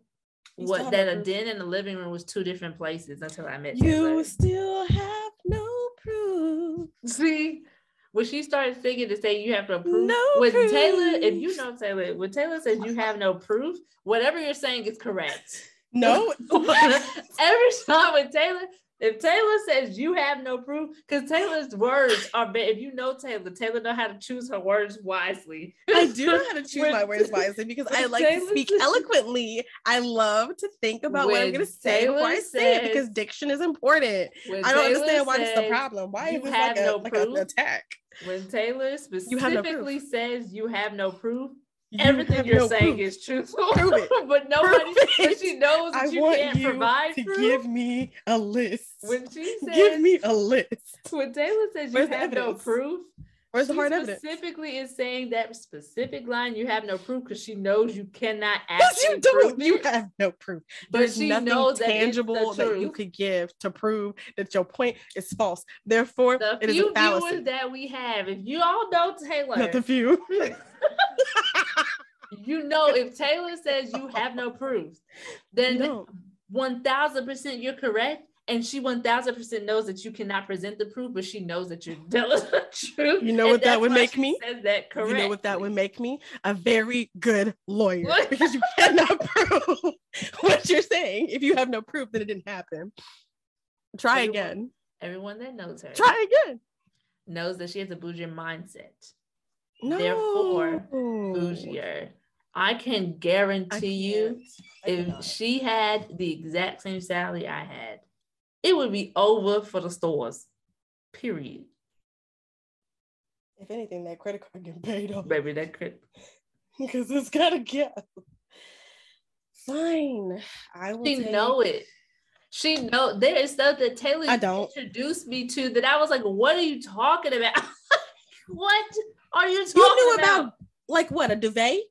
You what that a den and the living room was two different places. Until I met You still have no proof. See, when she started singing to say you have no proof, No when Taylor, if you know Taylor, when Taylor says you have no proof, whatever you're saying is correct. No, Every time with Taylor, if Taylor says you have no proof, because Taylor's words are bad. If you know Taylor, Taylor know how to choose her words wisely. I do know how to choose When- my words wisely because I like to speak says- eloquently. I love to think about what I'm going to say before I Taylor say it because diction is important. I don't Taylor understand why is the problem. Why you is this have like, a, no like an attack? When Taylor You have no specifically says you have no proof, You everything you're no saying proof. is truthful. But nobody, Prove but it. she knows that I you want can't you provide to proof. give me a list. when she says, Give me a list. when Taylor says you Where's the have no proof, Where's the hard evidence? specifically is saying that specific line you have no proof because she knows you cannot actually you don't. prove You it. have no proof. But There's she nothing knows that tangible that you could give to prove that your point is false. Therefore, The it is few a fallacy. viewers that we have, if you all know Taylor, Not the few. You know if Taylor says you have no proof, then No. one thousand percent you're correct, and she one thousand percent knows that you cannot present the proof, but she knows that you're telling the truth. You know what that would make me? Says that correct. You know what that would make me? A very good lawyer because you cannot prove what you're saying. If you have no proof that it didn't happen, try Everyone- again. Everyone that knows her Try again. knows that she has a bougie mindset. No. Therefore, bougier. I can guarantee you, I if cannot. she had the exact same salary I had, it would be over for the stores. Period. if anything, that credit card getting paid off Baby, that could because it's gotta go. Fine, I will. she take- know it. She know there is stuff that Taylor I don't. introduced me to that I was like, what are you talking about? what are you talking You knew about? about like what a duvet?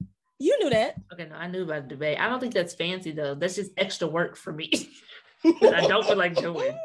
You knew that. Okay, no, I knew about the debate. I don't think that's fancy though. That's just extra work for me. I don't feel like doing.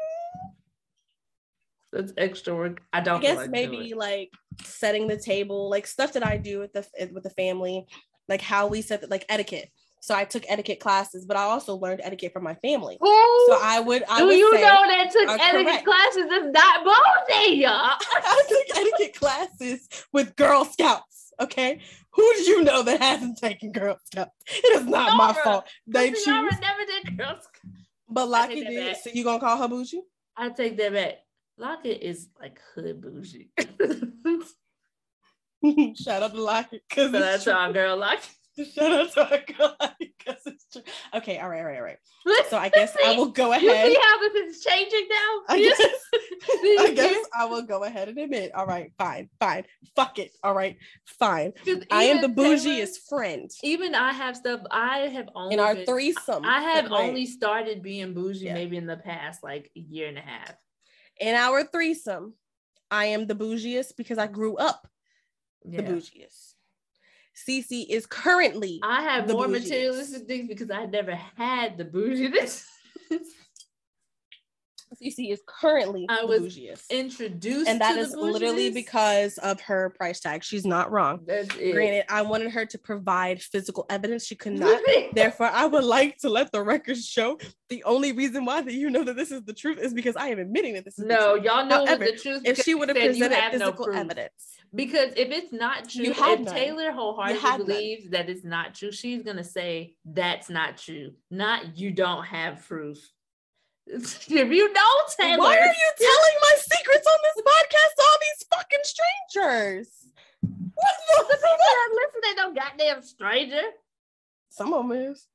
That's extra work. I don't I guess like maybe doing. like setting the table, like stuff that I do with the with the family, like how we set the, like etiquette. So I took etiquette classes, but I also learned etiquette from my family. Who So I would I do would you know that took etiquette correct. classes is not bougie? I took etiquette classes with Girl Scouts. Okay, who do you know that hasn't taken Girl Scouts? It is not my fault. They Pussy Nora never did Girl girls. but I Lockie take that did. back. So you gonna call her bougie? I take that back. Lockett is like hood bougie. Shout out to Lockie because so that's our girl Lockett. Shout out to our because it's true. Okay, all right, all right, all right. So I guess I will go ahead. You see how this is changing now? I guess, I guess I will go ahead and admit. All right, fine, fine. Fuck it. All right, fine. I am the bougiest friend Even I have stuff. I have only in our been- threesome. I have only started being bougie Yeah. maybe in the past like a year and a half. in our threesome. I am the bougiest because I grew up the Yeah. bougiest. Cece is currently I have more bougiest. materialistic things because I never had the bouginess. Cece is currently I was bougiest. Introduced, and that to the literally because of her price tag. She's not wrong. that's it. Granted, I wanted her to provide physical evidence. She could not. Therefore, I would like to let the record show the only reason why that you know that this is the truth is because I am admitting that this is the no, y'all know However, the truth. If she would have presented have no physical evidence, Because if it's not true, You if none. Taylor wholeheartedly none. believes that it's not true, she's gonna say that's not true. Not you don't have proof. if you know Taylor, why are you telling my secrets on this podcast to all these fucking strangers? What the the people fuck? that listen ain't no goddamn stranger? Some of them is.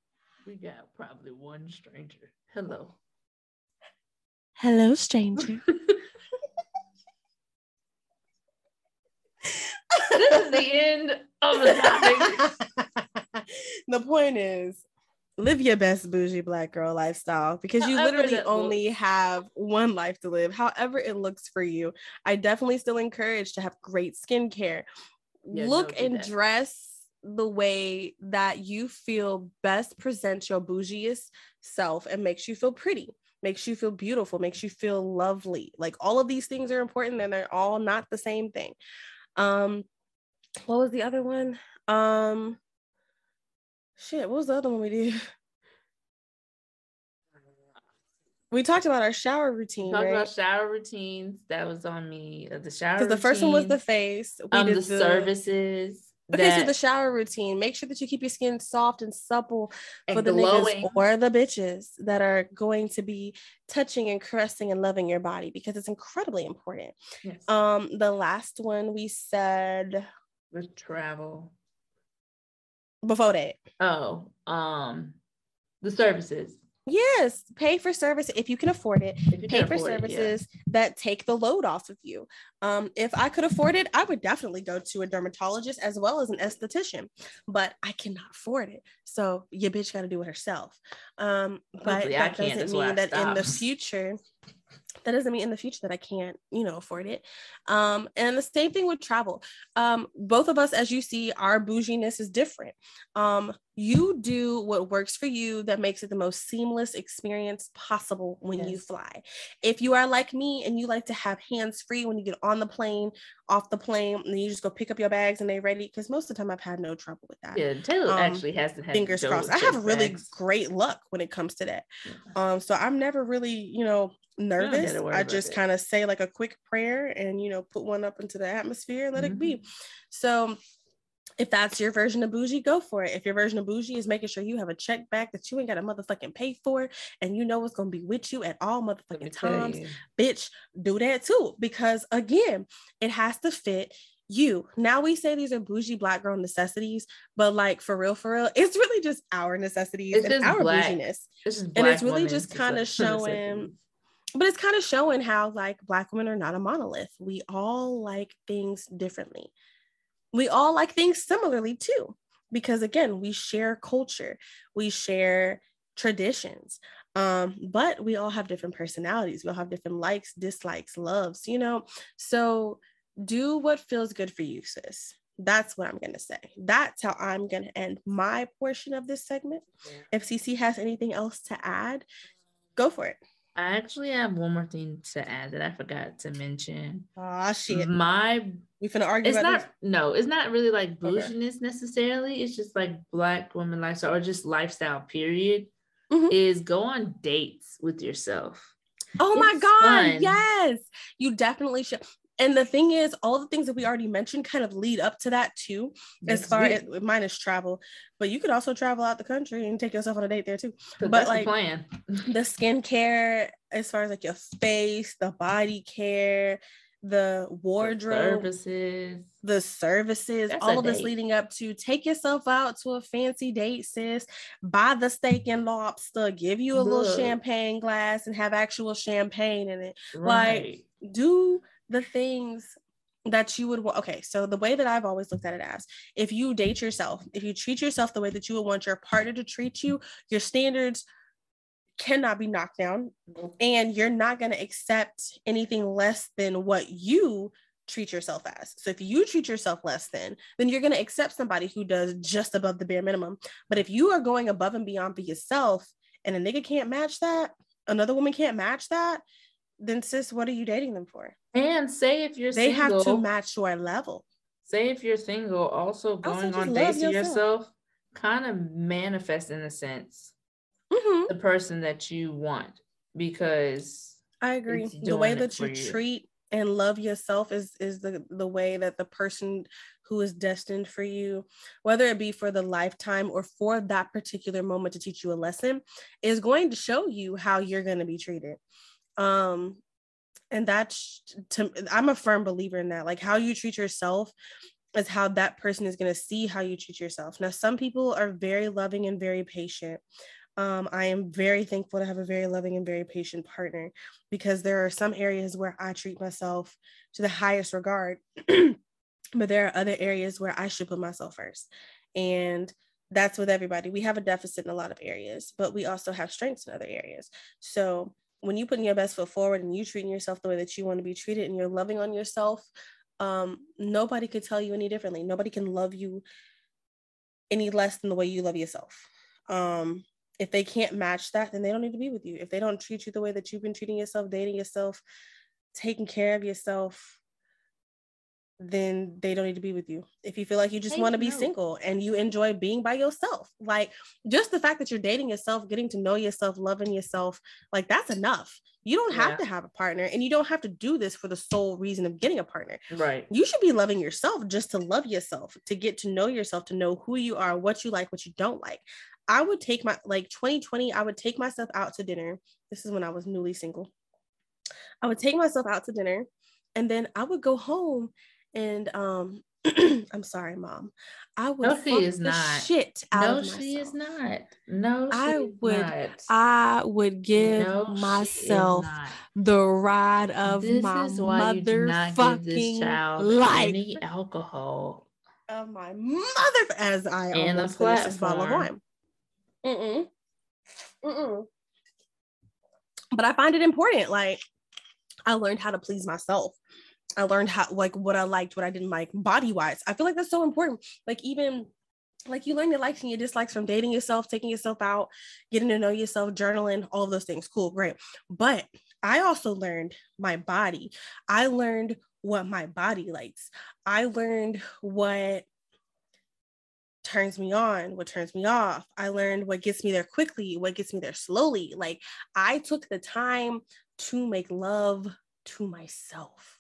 We got probably one stranger. Hello. Hello, stranger. this is the end of the topic. the point is live your best bougie black girl lifestyle because you literally only looks. have one life to live however it looks for you. I definitely still encourage to have great skincare. Yeah, look no, and that. dress the way that you feel best presents your bougiest self and makes you feel pretty makes you feel beautiful makes you feel lovely. Like all of these things are important and they're all not the same thing. Um what was the other one? Um shit what was the other one we did we talked about our shower routine Talk right about shower routines. That was on me. Uh, The shower. because the first one was the face we um, did the services. okay so the shower routine make sure that you keep your skin soft and supple and for the glowing. niggas or the bitches that are going to be touching and caressing and loving your body because it's incredibly important. Yes. Um, the last one we said the travel. Before that. Oh, um, the services. Yes, pay for service if you can afford it. If you Pay for it, yeah. services that take the load off of you. Um, if I could afford it, I would definitely go to a dermatologist as well as an esthetician, but I cannot afford it. So your bitch got to do it herself. Um, but Hopefully that doesn't mean that in the future, that doesn't mean in the future that I can't, you know, afford it. Um, and the same thing with travel. Um, both of us, as you see, our bouginess is different. Um, you do what works for you that makes it the most seamless experience possible when you fly. If you are like me and you like to have hands free when you get on the plane, off the plane, and you just go pick up your bags and they're ready, because most of the time I've had no trouble with that. Yeah, Taylor Um, actually hasn't had Fingers crossed. I have really bags. great luck when it comes to that. Yeah. Um, so I'm never really, you know, nervous. gotta I just kind of say like a quick prayer and you know, put one up into the atmosphere and let it be. So if that's your version of bougie, go for it. If your version of bougie is making sure you have a check back that you ain't got a motherfucking pay for and you know it's gonna be with you at all motherfucking times, you. bitch, do that too. Because again, it has to fit you. Now we say these are bougie black girl necessities, but like for real, for real, it's really just our necessities It's and our black- bouginess. Is And it's really just kind of showing, but it's kind of showing how like black women are not a monolith. We all like things differently. We all like things similarly too, because again, we share culture, we share traditions. Um, but we all have different personalities. We all have different likes, dislikes, loves, you know. So do what feels good for you, sis. That's what I'm gonna say. That's how I'm gonna end my portion of this segment. If CC has anything else to add, go for it. I actually have one more thing to add that I forgot to mention. Oh shit. My We finna argue it's not no, it's not really like Okay. bouginess necessarily. It's just like black woman lifestyle or just lifestyle period. Mhm. Is go on dates with yourself. this. Oh my god, fun. yes. You definitely should. And the thing is, all the things that we already mentioned kind of lead up to that too. As far as mine is travel, but you could also travel out the country and take yourself on a date there too. but, that's like, the plan. the skincare as far as like your face the body care the wardrobe the services. the services That's all of this leading up to take yourself out to a fancy date sis buy the steak and lobster give you a little champagne glass and have actual champagne in it Right. do the things that you would want. Okay, so the way that I've always looked at it as if you date yourself, if you treat yourself the way that you would want your partner to treat you, your standards cannot be knocked down and you're not going to accept anything less than what you treat yourself as. So if you treat yourself less than, then you're going to accept somebody who does just above the bare minimum. But if you are going above and beyond for yourself and a nigga can't match that, another woman can't match that, then sis, what are you dating them for? And say if you're single They single, have to match your level. say if you're single, also going just on dates yourself. yourself, kind of manifest in a sense Mhm. the person that you want because I agree. The way that you you. treat and love yourself is is the the way that the person who is destined for you, whether it be for the lifetime or for that particular moment to teach you a lesson, is going to show you how you're going to be treated. Um, and that's to I'm a firm believer in that. Like how you treat yourself is how that person is going to see how you treat yourself. Now, some people are very loving and very patient. Um, I am very thankful to have a very loving and very patient partner because there are some areas where I treat myself to the highest regard, but there are other areas where I should put myself first. And that's with everybody. We have a deficit in a lot of areas, but we also have strengths in other areas. So when you putting your best foot forward and you treating yourself the way that you want to be treated and you're loving on yourself, um, nobody could tell you any differently. Nobody can love you any less than the way you love yourself. Um, if they can't match that, then they don't need to be with you. If they don't treat you the way that you've been treating yourself, dating yourself, taking care of yourself, then they don't need to be with you. If you feel like you just want to be note. single and you enjoy being by yourself, like just the fact that you're dating yourself, getting to know yourself, loving yourself, like that's enough. You don't have Yeah. to have a partner and you don't have to do this for the sole reason of getting a partner right. you should be loving yourself just to love yourself, to get to know yourself, to know who you are, what you like, what you don't like. I would take my like 2020, I would take myself out to dinner. This is when I was newly single. I would take myself out to dinner and then I would go home and um I'm sorry, mom. I would No, she fuck is the not. shit out No, of she is not. No, she I would- not. I would give No, myself the ride of this my is why you do not give this child life. any alcohol. of my mother as I And almost finished this bottle of platform. wine. Mm-mm. Mm-mm. But I find it important. Like I learned how to please myself. I learned how like what I liked, what I didn't like body wise. I feel like that's so important. Like even like you learn your likes and your dislikes from dating yourself, taking yourself out, getting to know yourself, journaling, all of those things. Cool, great. But I also learned my body. I learned what my body likes. I learned what turns me on, what turns me off. I learned what gets me there quickly, what gets me there slowly. Like I took the time to make love to myself.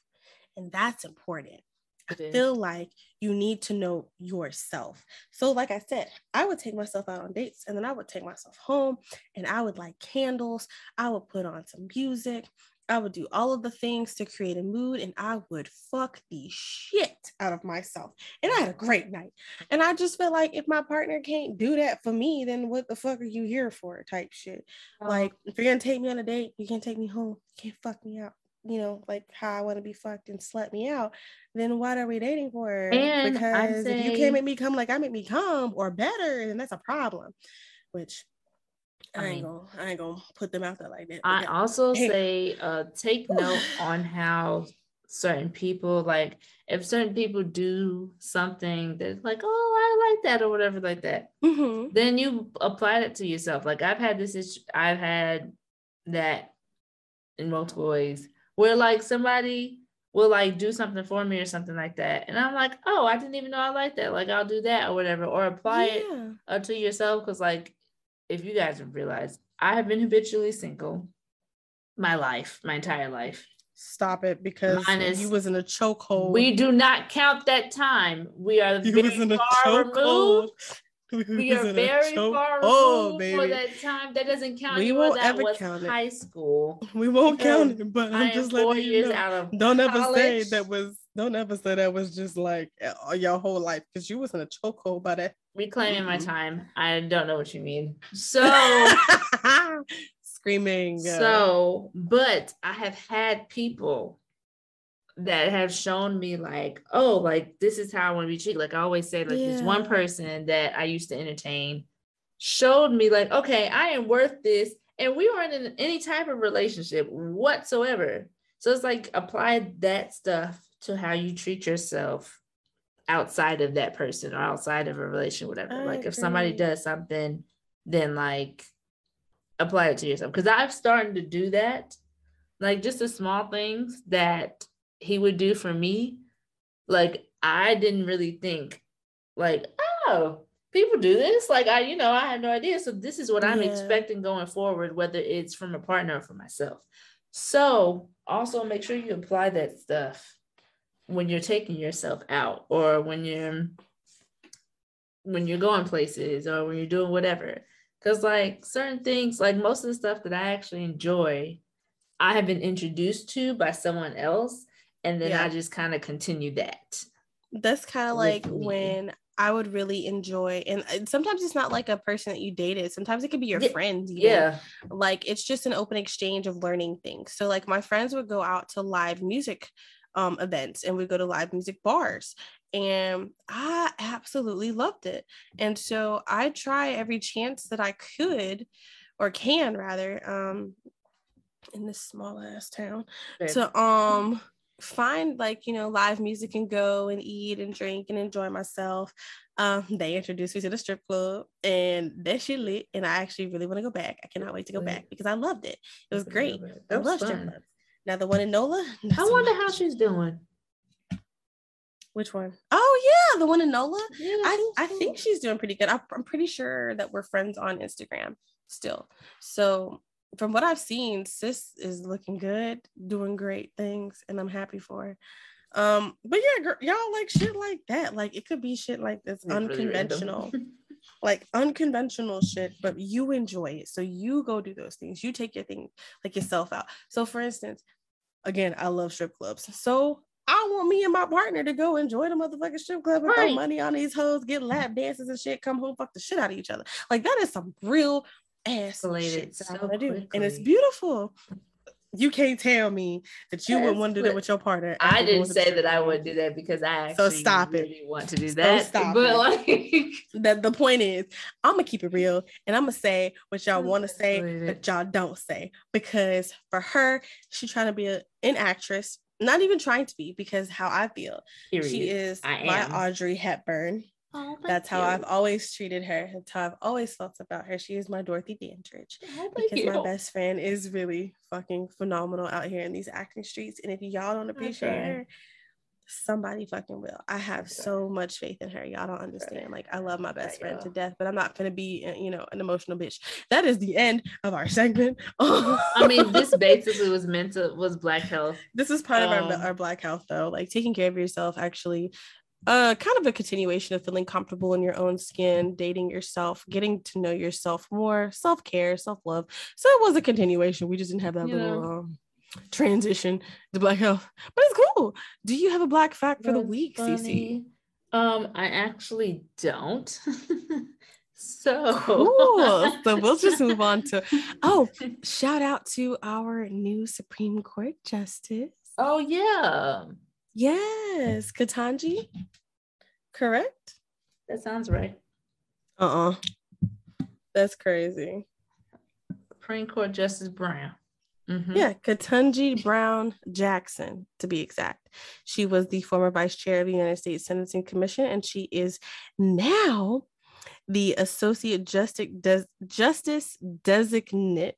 And that's important. I feel like you need to know yourself. So, like I said, I would take myself out on dates and then I would take myself home and I would light candles. I would put on some music I would do all of the things to create a mood and I would fuck the shit out of myself. And I had a great night. And I just felt like if my partner can't do that for me, then what the fuck are you here for? Type shit. Like, if you're gonna take me on a date, you can't take me home. You can't fuck me out. You know, like how I want to be fucked and slut me out. Then what are we dating for? And because if you can't make me come like I make me come or better, then that's a problem. Which I, I ain't mean- gonna I ain't gonna put them out there like that. I also Hey. say uh take note on how certain people like if certain people do something that's like oh I like that or whatever like that Mhm. then you apply it to yourself like I've had this issue I've had that in multiple ways where like somebody will like do something for me or something like that and I'm like oh I didn't even know I like that like I'll do that or whatever or apply it Yeah. uh, to yourself because like if you guys have realized i have been habitually single my life my entire life Stop it because Minus- you was in a chokehold. we do not count that time we are you was in a chokehold. we are very far chokehold, removed for that time that doesn't count We won't ever was count it. high school We won't count it, but I'm just letting you know. Don't ever say that was. Don't ever say that was just like uh, your whole life because you was in a chokehold by that. reclaiming my Mhm. time i don't know what you mean so Screaming. uh, So, but I have had people that have shown me like, oh, like this is how I want to be treated. Like I always say, like this one person that I used to entertain showed me like, okay, I am worth this. And we weren't in any type of relationship whatsoever. So it's like apply that stuff to how you treat yourself outside of that person or outside of a relationship, whatever. I like if somebody does something, then like apply it to yourself. Because I've started to do that. Like just the small things that he would do for me. Like I didn't really think like, oh, people do this. Like I, you know, I had no idea. So this is what I'm Yeah. expecting going forward, whether it's from a partner or for myself. So also make sure you apply that stuff when you're taking yourself out or when you're when you're going places or when you're doing whatever. Cause like certain things, like most of the stuff that I actually enjoy, I have been introduced to by someone else. And then Yeah. I just kind of continue that. that's kind of like me. when I would really enjoy, and uh, sometimes it's not like a person that you dated. Sometimes it could be your Yeah, friends. even. Yeah. like it's just an open exchange of learning things. So like my friends would go out to live music um, events and we go to live music bars. And I absolutely loved it. And so I try every chance that I could or can rather um, in this small ass town to um find like you know live music and go and eat and drink and enjoy myself um they introduced me to the strip club and that shit lit and i actually really want to go back i cannot wait to go back because i loved it it was great i love strip clubs now the one in nola I so wonder much. how she's doing. which one? Oh yeah the one in nola Yeah, I, I think she's doing pretty good. I'm, I'm pretty sure that we're friends on Instagram still. So from what I've seen, sis is looking good, doing great things, and I'm happy for her. Um, but yeah, girl, y'all like shit like that. Like it could be shit like this It's really unconventional, like unconventional shit, but you enjoy it. So you go do those things. You take your thing like yourself out. So for instance, again, I love strip clubs. So I want me and my partner to go enjoy the motherfucking strip club and throw money on these hoes, get lap dances and shit, come home, fuck the shit out of each other. Like that is some real ass Escalated shit that I so want to do. And it's beautiful. You can't tell me that you would Yes, want to do that with your partner. I didn't say that I wouldn't do that because I So actually stop it. really want to do So that. stop but it. like that the point is, I'm gonna keep it real and I'm gonna say what y'all want to say, but y'all don't say. Because for her, she's trying to be a, an actress, not even trying to be, because how I feel. period. She is I my am. Audrey Hepburn. Oh, That's how you. I've always treated her. That's how I've always felt about her. She is my Dorothy Dandridge. Oh, Because my best friend is really fucking phenomenal out here in these acting streets. And if y'all don't appreciate her, somebody fucking will. I have so much faith in her. Y'all don't understand. Like I love my best friend to death, but I'm not gonna be, uh, you know, an emotional bitch. That is the end of our segment. I mean, this basically was meant to was black health. this is part of our, Um, our black health though like taking care of yourself actually uh kind of a continuation of feeling comfortable in your own skin dating yourself getting to know yourself more self-care self-love so it was a continuation we just didn't have that You little um transition to black health, but it's cool. Do you have a black fact for the week, Cece? Um, I actually don't. so cool. So we'll just move on to oh, shout out to our new Supreme Court Justice. Oh yeah. Yes, Ketanji. Correct? That sounds right. Uh-uh. That's crazy. Supreme Court Justice Brown. Mm-hmm. Yeah, Ketanji Brown Jackson, to be exact. She was the former vice chair of the United States Sentencing Commission, and she is now the Associate Justice, Des- Justice Designate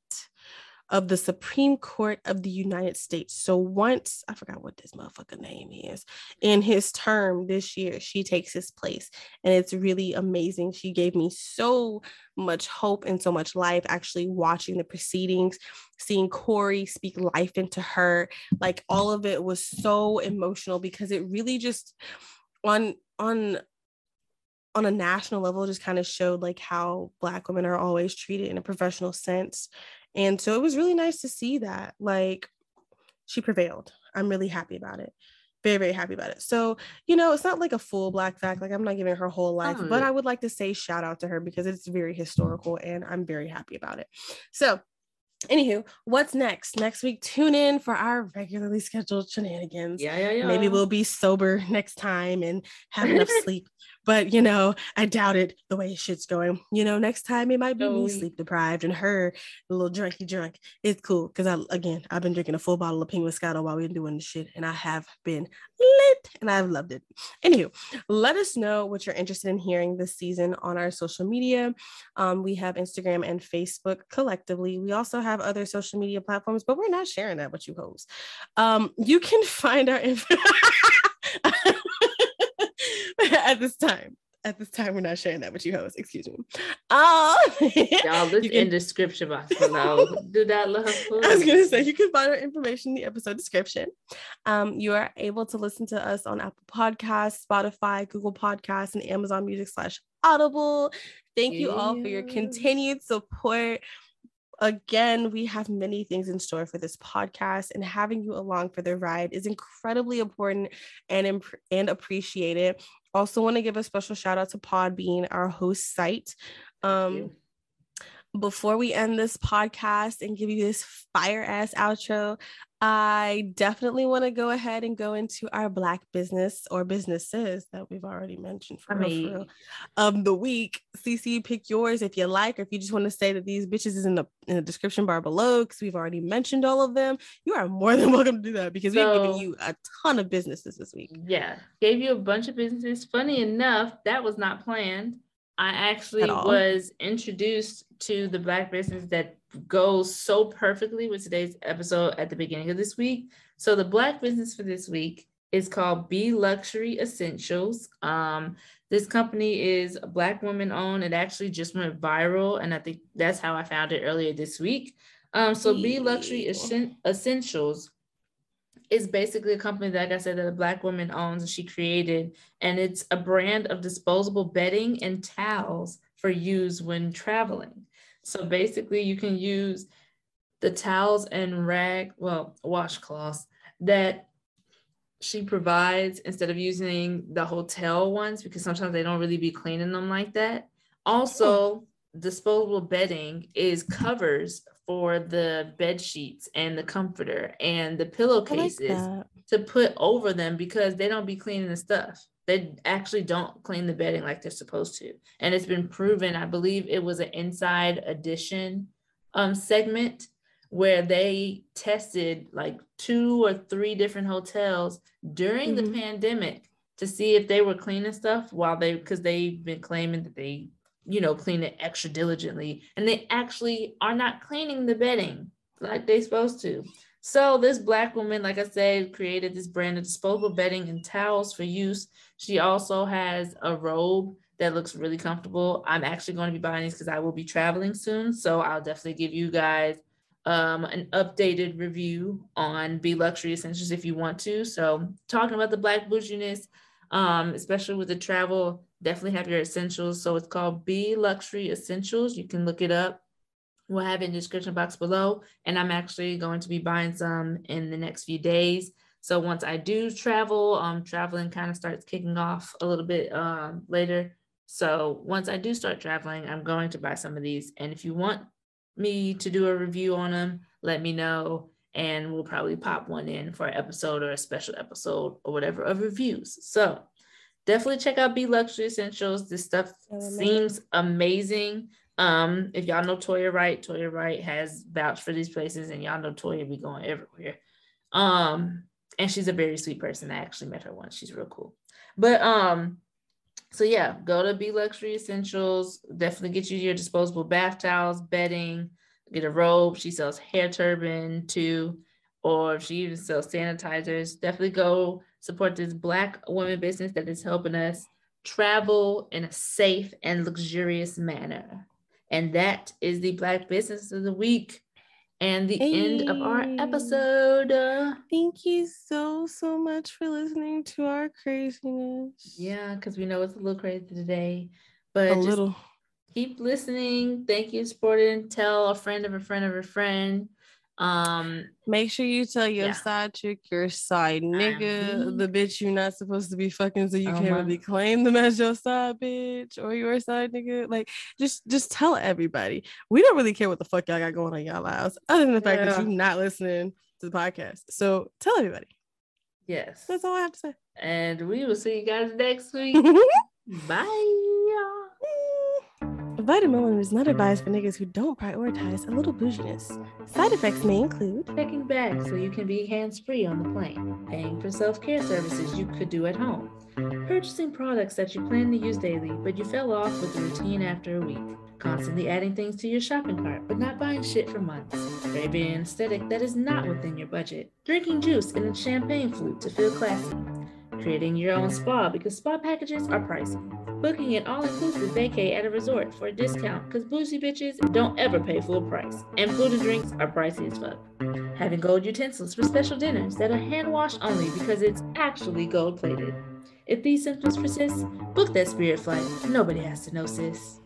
of the Supreme Court of the United States. So once I forgot what this motherfucker name is, in his term this year, she takes his place. And it's really amazing. She gave me so much hope and so much life actually watching the proceedings, seeing Cory speak life into her. Like all of it was so emotional because it really just on on on a national level just kind of showed like how black women are always treated in a professional sense and so it was really nice to see that. Like she prevailed. I'm really happy about it. Very, very happy about it. So, you know, it's not like a full black fact. Like I'm not giving her whole life, oh. but I would like to say shout out to her because it's very historical and I'm very happy about it. So Anywho, what's next? Next week, tune in for our regularly scheduled shenanigans. Yeah, yeah, yeah. Maybe we'll be sober next time and have enough sleep. But you know, I doubt it the way shit's going. You know, next time it might be me sleep deprived and her a little drunky drunk. It's cool because I again I've been drinking a full bottle of pink Moscato while we've been doing this shit, and I have been lit and I've loved it. Anywho, let us know what you're interested in hearing this season on our social media. Um, we have Instagram and Facebook collectively. We also have other social media platforms, but we're not sharing that with you hoes. Um, you can find our info at this time. At this time, we're not sharing that with you hoes. Excuse me. Uh, Y'all, this can... in description box below. Do that, love. I was gonna say you can find our information in the episode description. Um, you are able to listen to us on Apple Podcasts, Spotify, Google Podcasts, and Amazon Music slash Audible. Thank you all for your continued support again, we have many things in store for this podcast, and having you along for the ride is incredibly important and imp- and appreciated. Also, want to give a special shout out to Podbean, our host site. Um, before we end this podcast and give you this fire ass outro, I definitely want to go ahead and go into our Black business or businesses that we've already mentioned for, I mean, real, for real, of um, the week. CC, pick yours if you like, or if you just want to say that these bitches is in the in the description bar below because we've already mentioned all of them. You are more than welcome to do that because so, we've given you a ton of businesses this week. Yeah, gave you a bunch of businesses. Funny enough, that was not planned. I actually was introduced to the Black business that goes so perfectly with today's episode at the beginning of this week. So the black business for this week is called B Luxury Essentials. Um, this company is a black woman owned. It actually just went viral, and I think that's how I found it earlier this week. Um, so B Luxury Essentials is basically a company that, like I said, that a black woman owns and she created, and it's a brand of disposable bedding and towels for use when traveling. So basically, you can use the towels and rag, well, washcloths that she provides instead of using the hotel ones because sometimes they don't really be cleaning them like that. Also, hmm. disposable bedding is covers for the bed sheets and the comforter and the pillowcases like to put over them because they don't be cleaning the stuff they actually don't clean the bedding like they're supposed to. And it's been proven, I believe it was an inside edition um, segment where they tested like two or three different hotels during mm-hmm. the pandemic to see if they were cleaning stuff while they because they've been claiming that they you know clean it extra diligently and they actually are not cleaning the bedding like they're supposed to so this black woman, like I said, created this brand of disposable bedding and towels for use. She also has a robe that looks really comfortable. I'm actually going to be buying these because I will be traveling soon. So I'll definitely give you guys um, an updated review on B Luxury Essentials if you want to. So talking about the black bouginess, um, especially with the travel, definitely have your essentials. So it's called B Luxury Essentials. You can look it up we'll have it in the description box below. And I'm actually going to be buying some in the next few days. So once I do travel, um, traveling kind of starts kicking off a little bit um, later. So once I do start traveling, I'm going to buy some of these. And if you want me to do a review on them, let me know. And we'll probably pop one in for an episode or a special episode or whatever of reviews. So definitely check out B Luxury Essentials. This stuff seems amazing. Um, if y'all know Toya Wright, Toya Wright has vouched for these places, and y'all know Toya be going everywhere. Um, and she's a very sweet person. I actually met her once. She's real cool. But um, so yeah, go to B Luxury Essentials. Definitely get you your disposable bath towels, bedding, get a robe. She sells hair turban too, or she even sells sanitizers. Definitely go support this Black woman business that is helping us travel in a safe and luxurious manner. And that is the Black Business of the Week and the hey. end of our episode. Thank you so, so much for listening to our craziness. Yeah, because we know it's a little crazy today, but a little. Keep listening. Thank you, supporting. Tell a friend of a friend of a friend. Um, make sure you tell your yeah. side chick, your side nigga, um, the bitch you're not supposed to be fucking, so you uh-huh. can't really claim them as your side bitch or your side nigga. Like, just just tell everybody. We don't really care what the fuck y'all got going on y'all lives, other than the fact yeah. that you're not listening to the podcast. So tell everybody. Yes, that's all I have to say. And we will see you guys next week. Bye. VitaMelanin is not advised for mm-hmm. niggas who don't prioritize a little bouginess. Side effects may include checking bags so you can be hands free on the plane, paying for self care services you could do at home, purchasing products that you plan to use daily but you fell off with the routine after a week, constantly adding things to your shopping cart but not buying shit for months, craving an aesthetic that is not within your budget, drinking juice in a champagne flute to feel classy creating your own mm-hmm. spa because spa packages are pricey, booking an all-inclusive vacay at a resort for a discount because bougie bitches don't ever pay full price, and food and drinks are pricey as fuck. Having gold utensils for special dinners that are hand washed only because it's actually gold plated. If these symptoms persist, book that spirit flight. Nobody has to know, sis.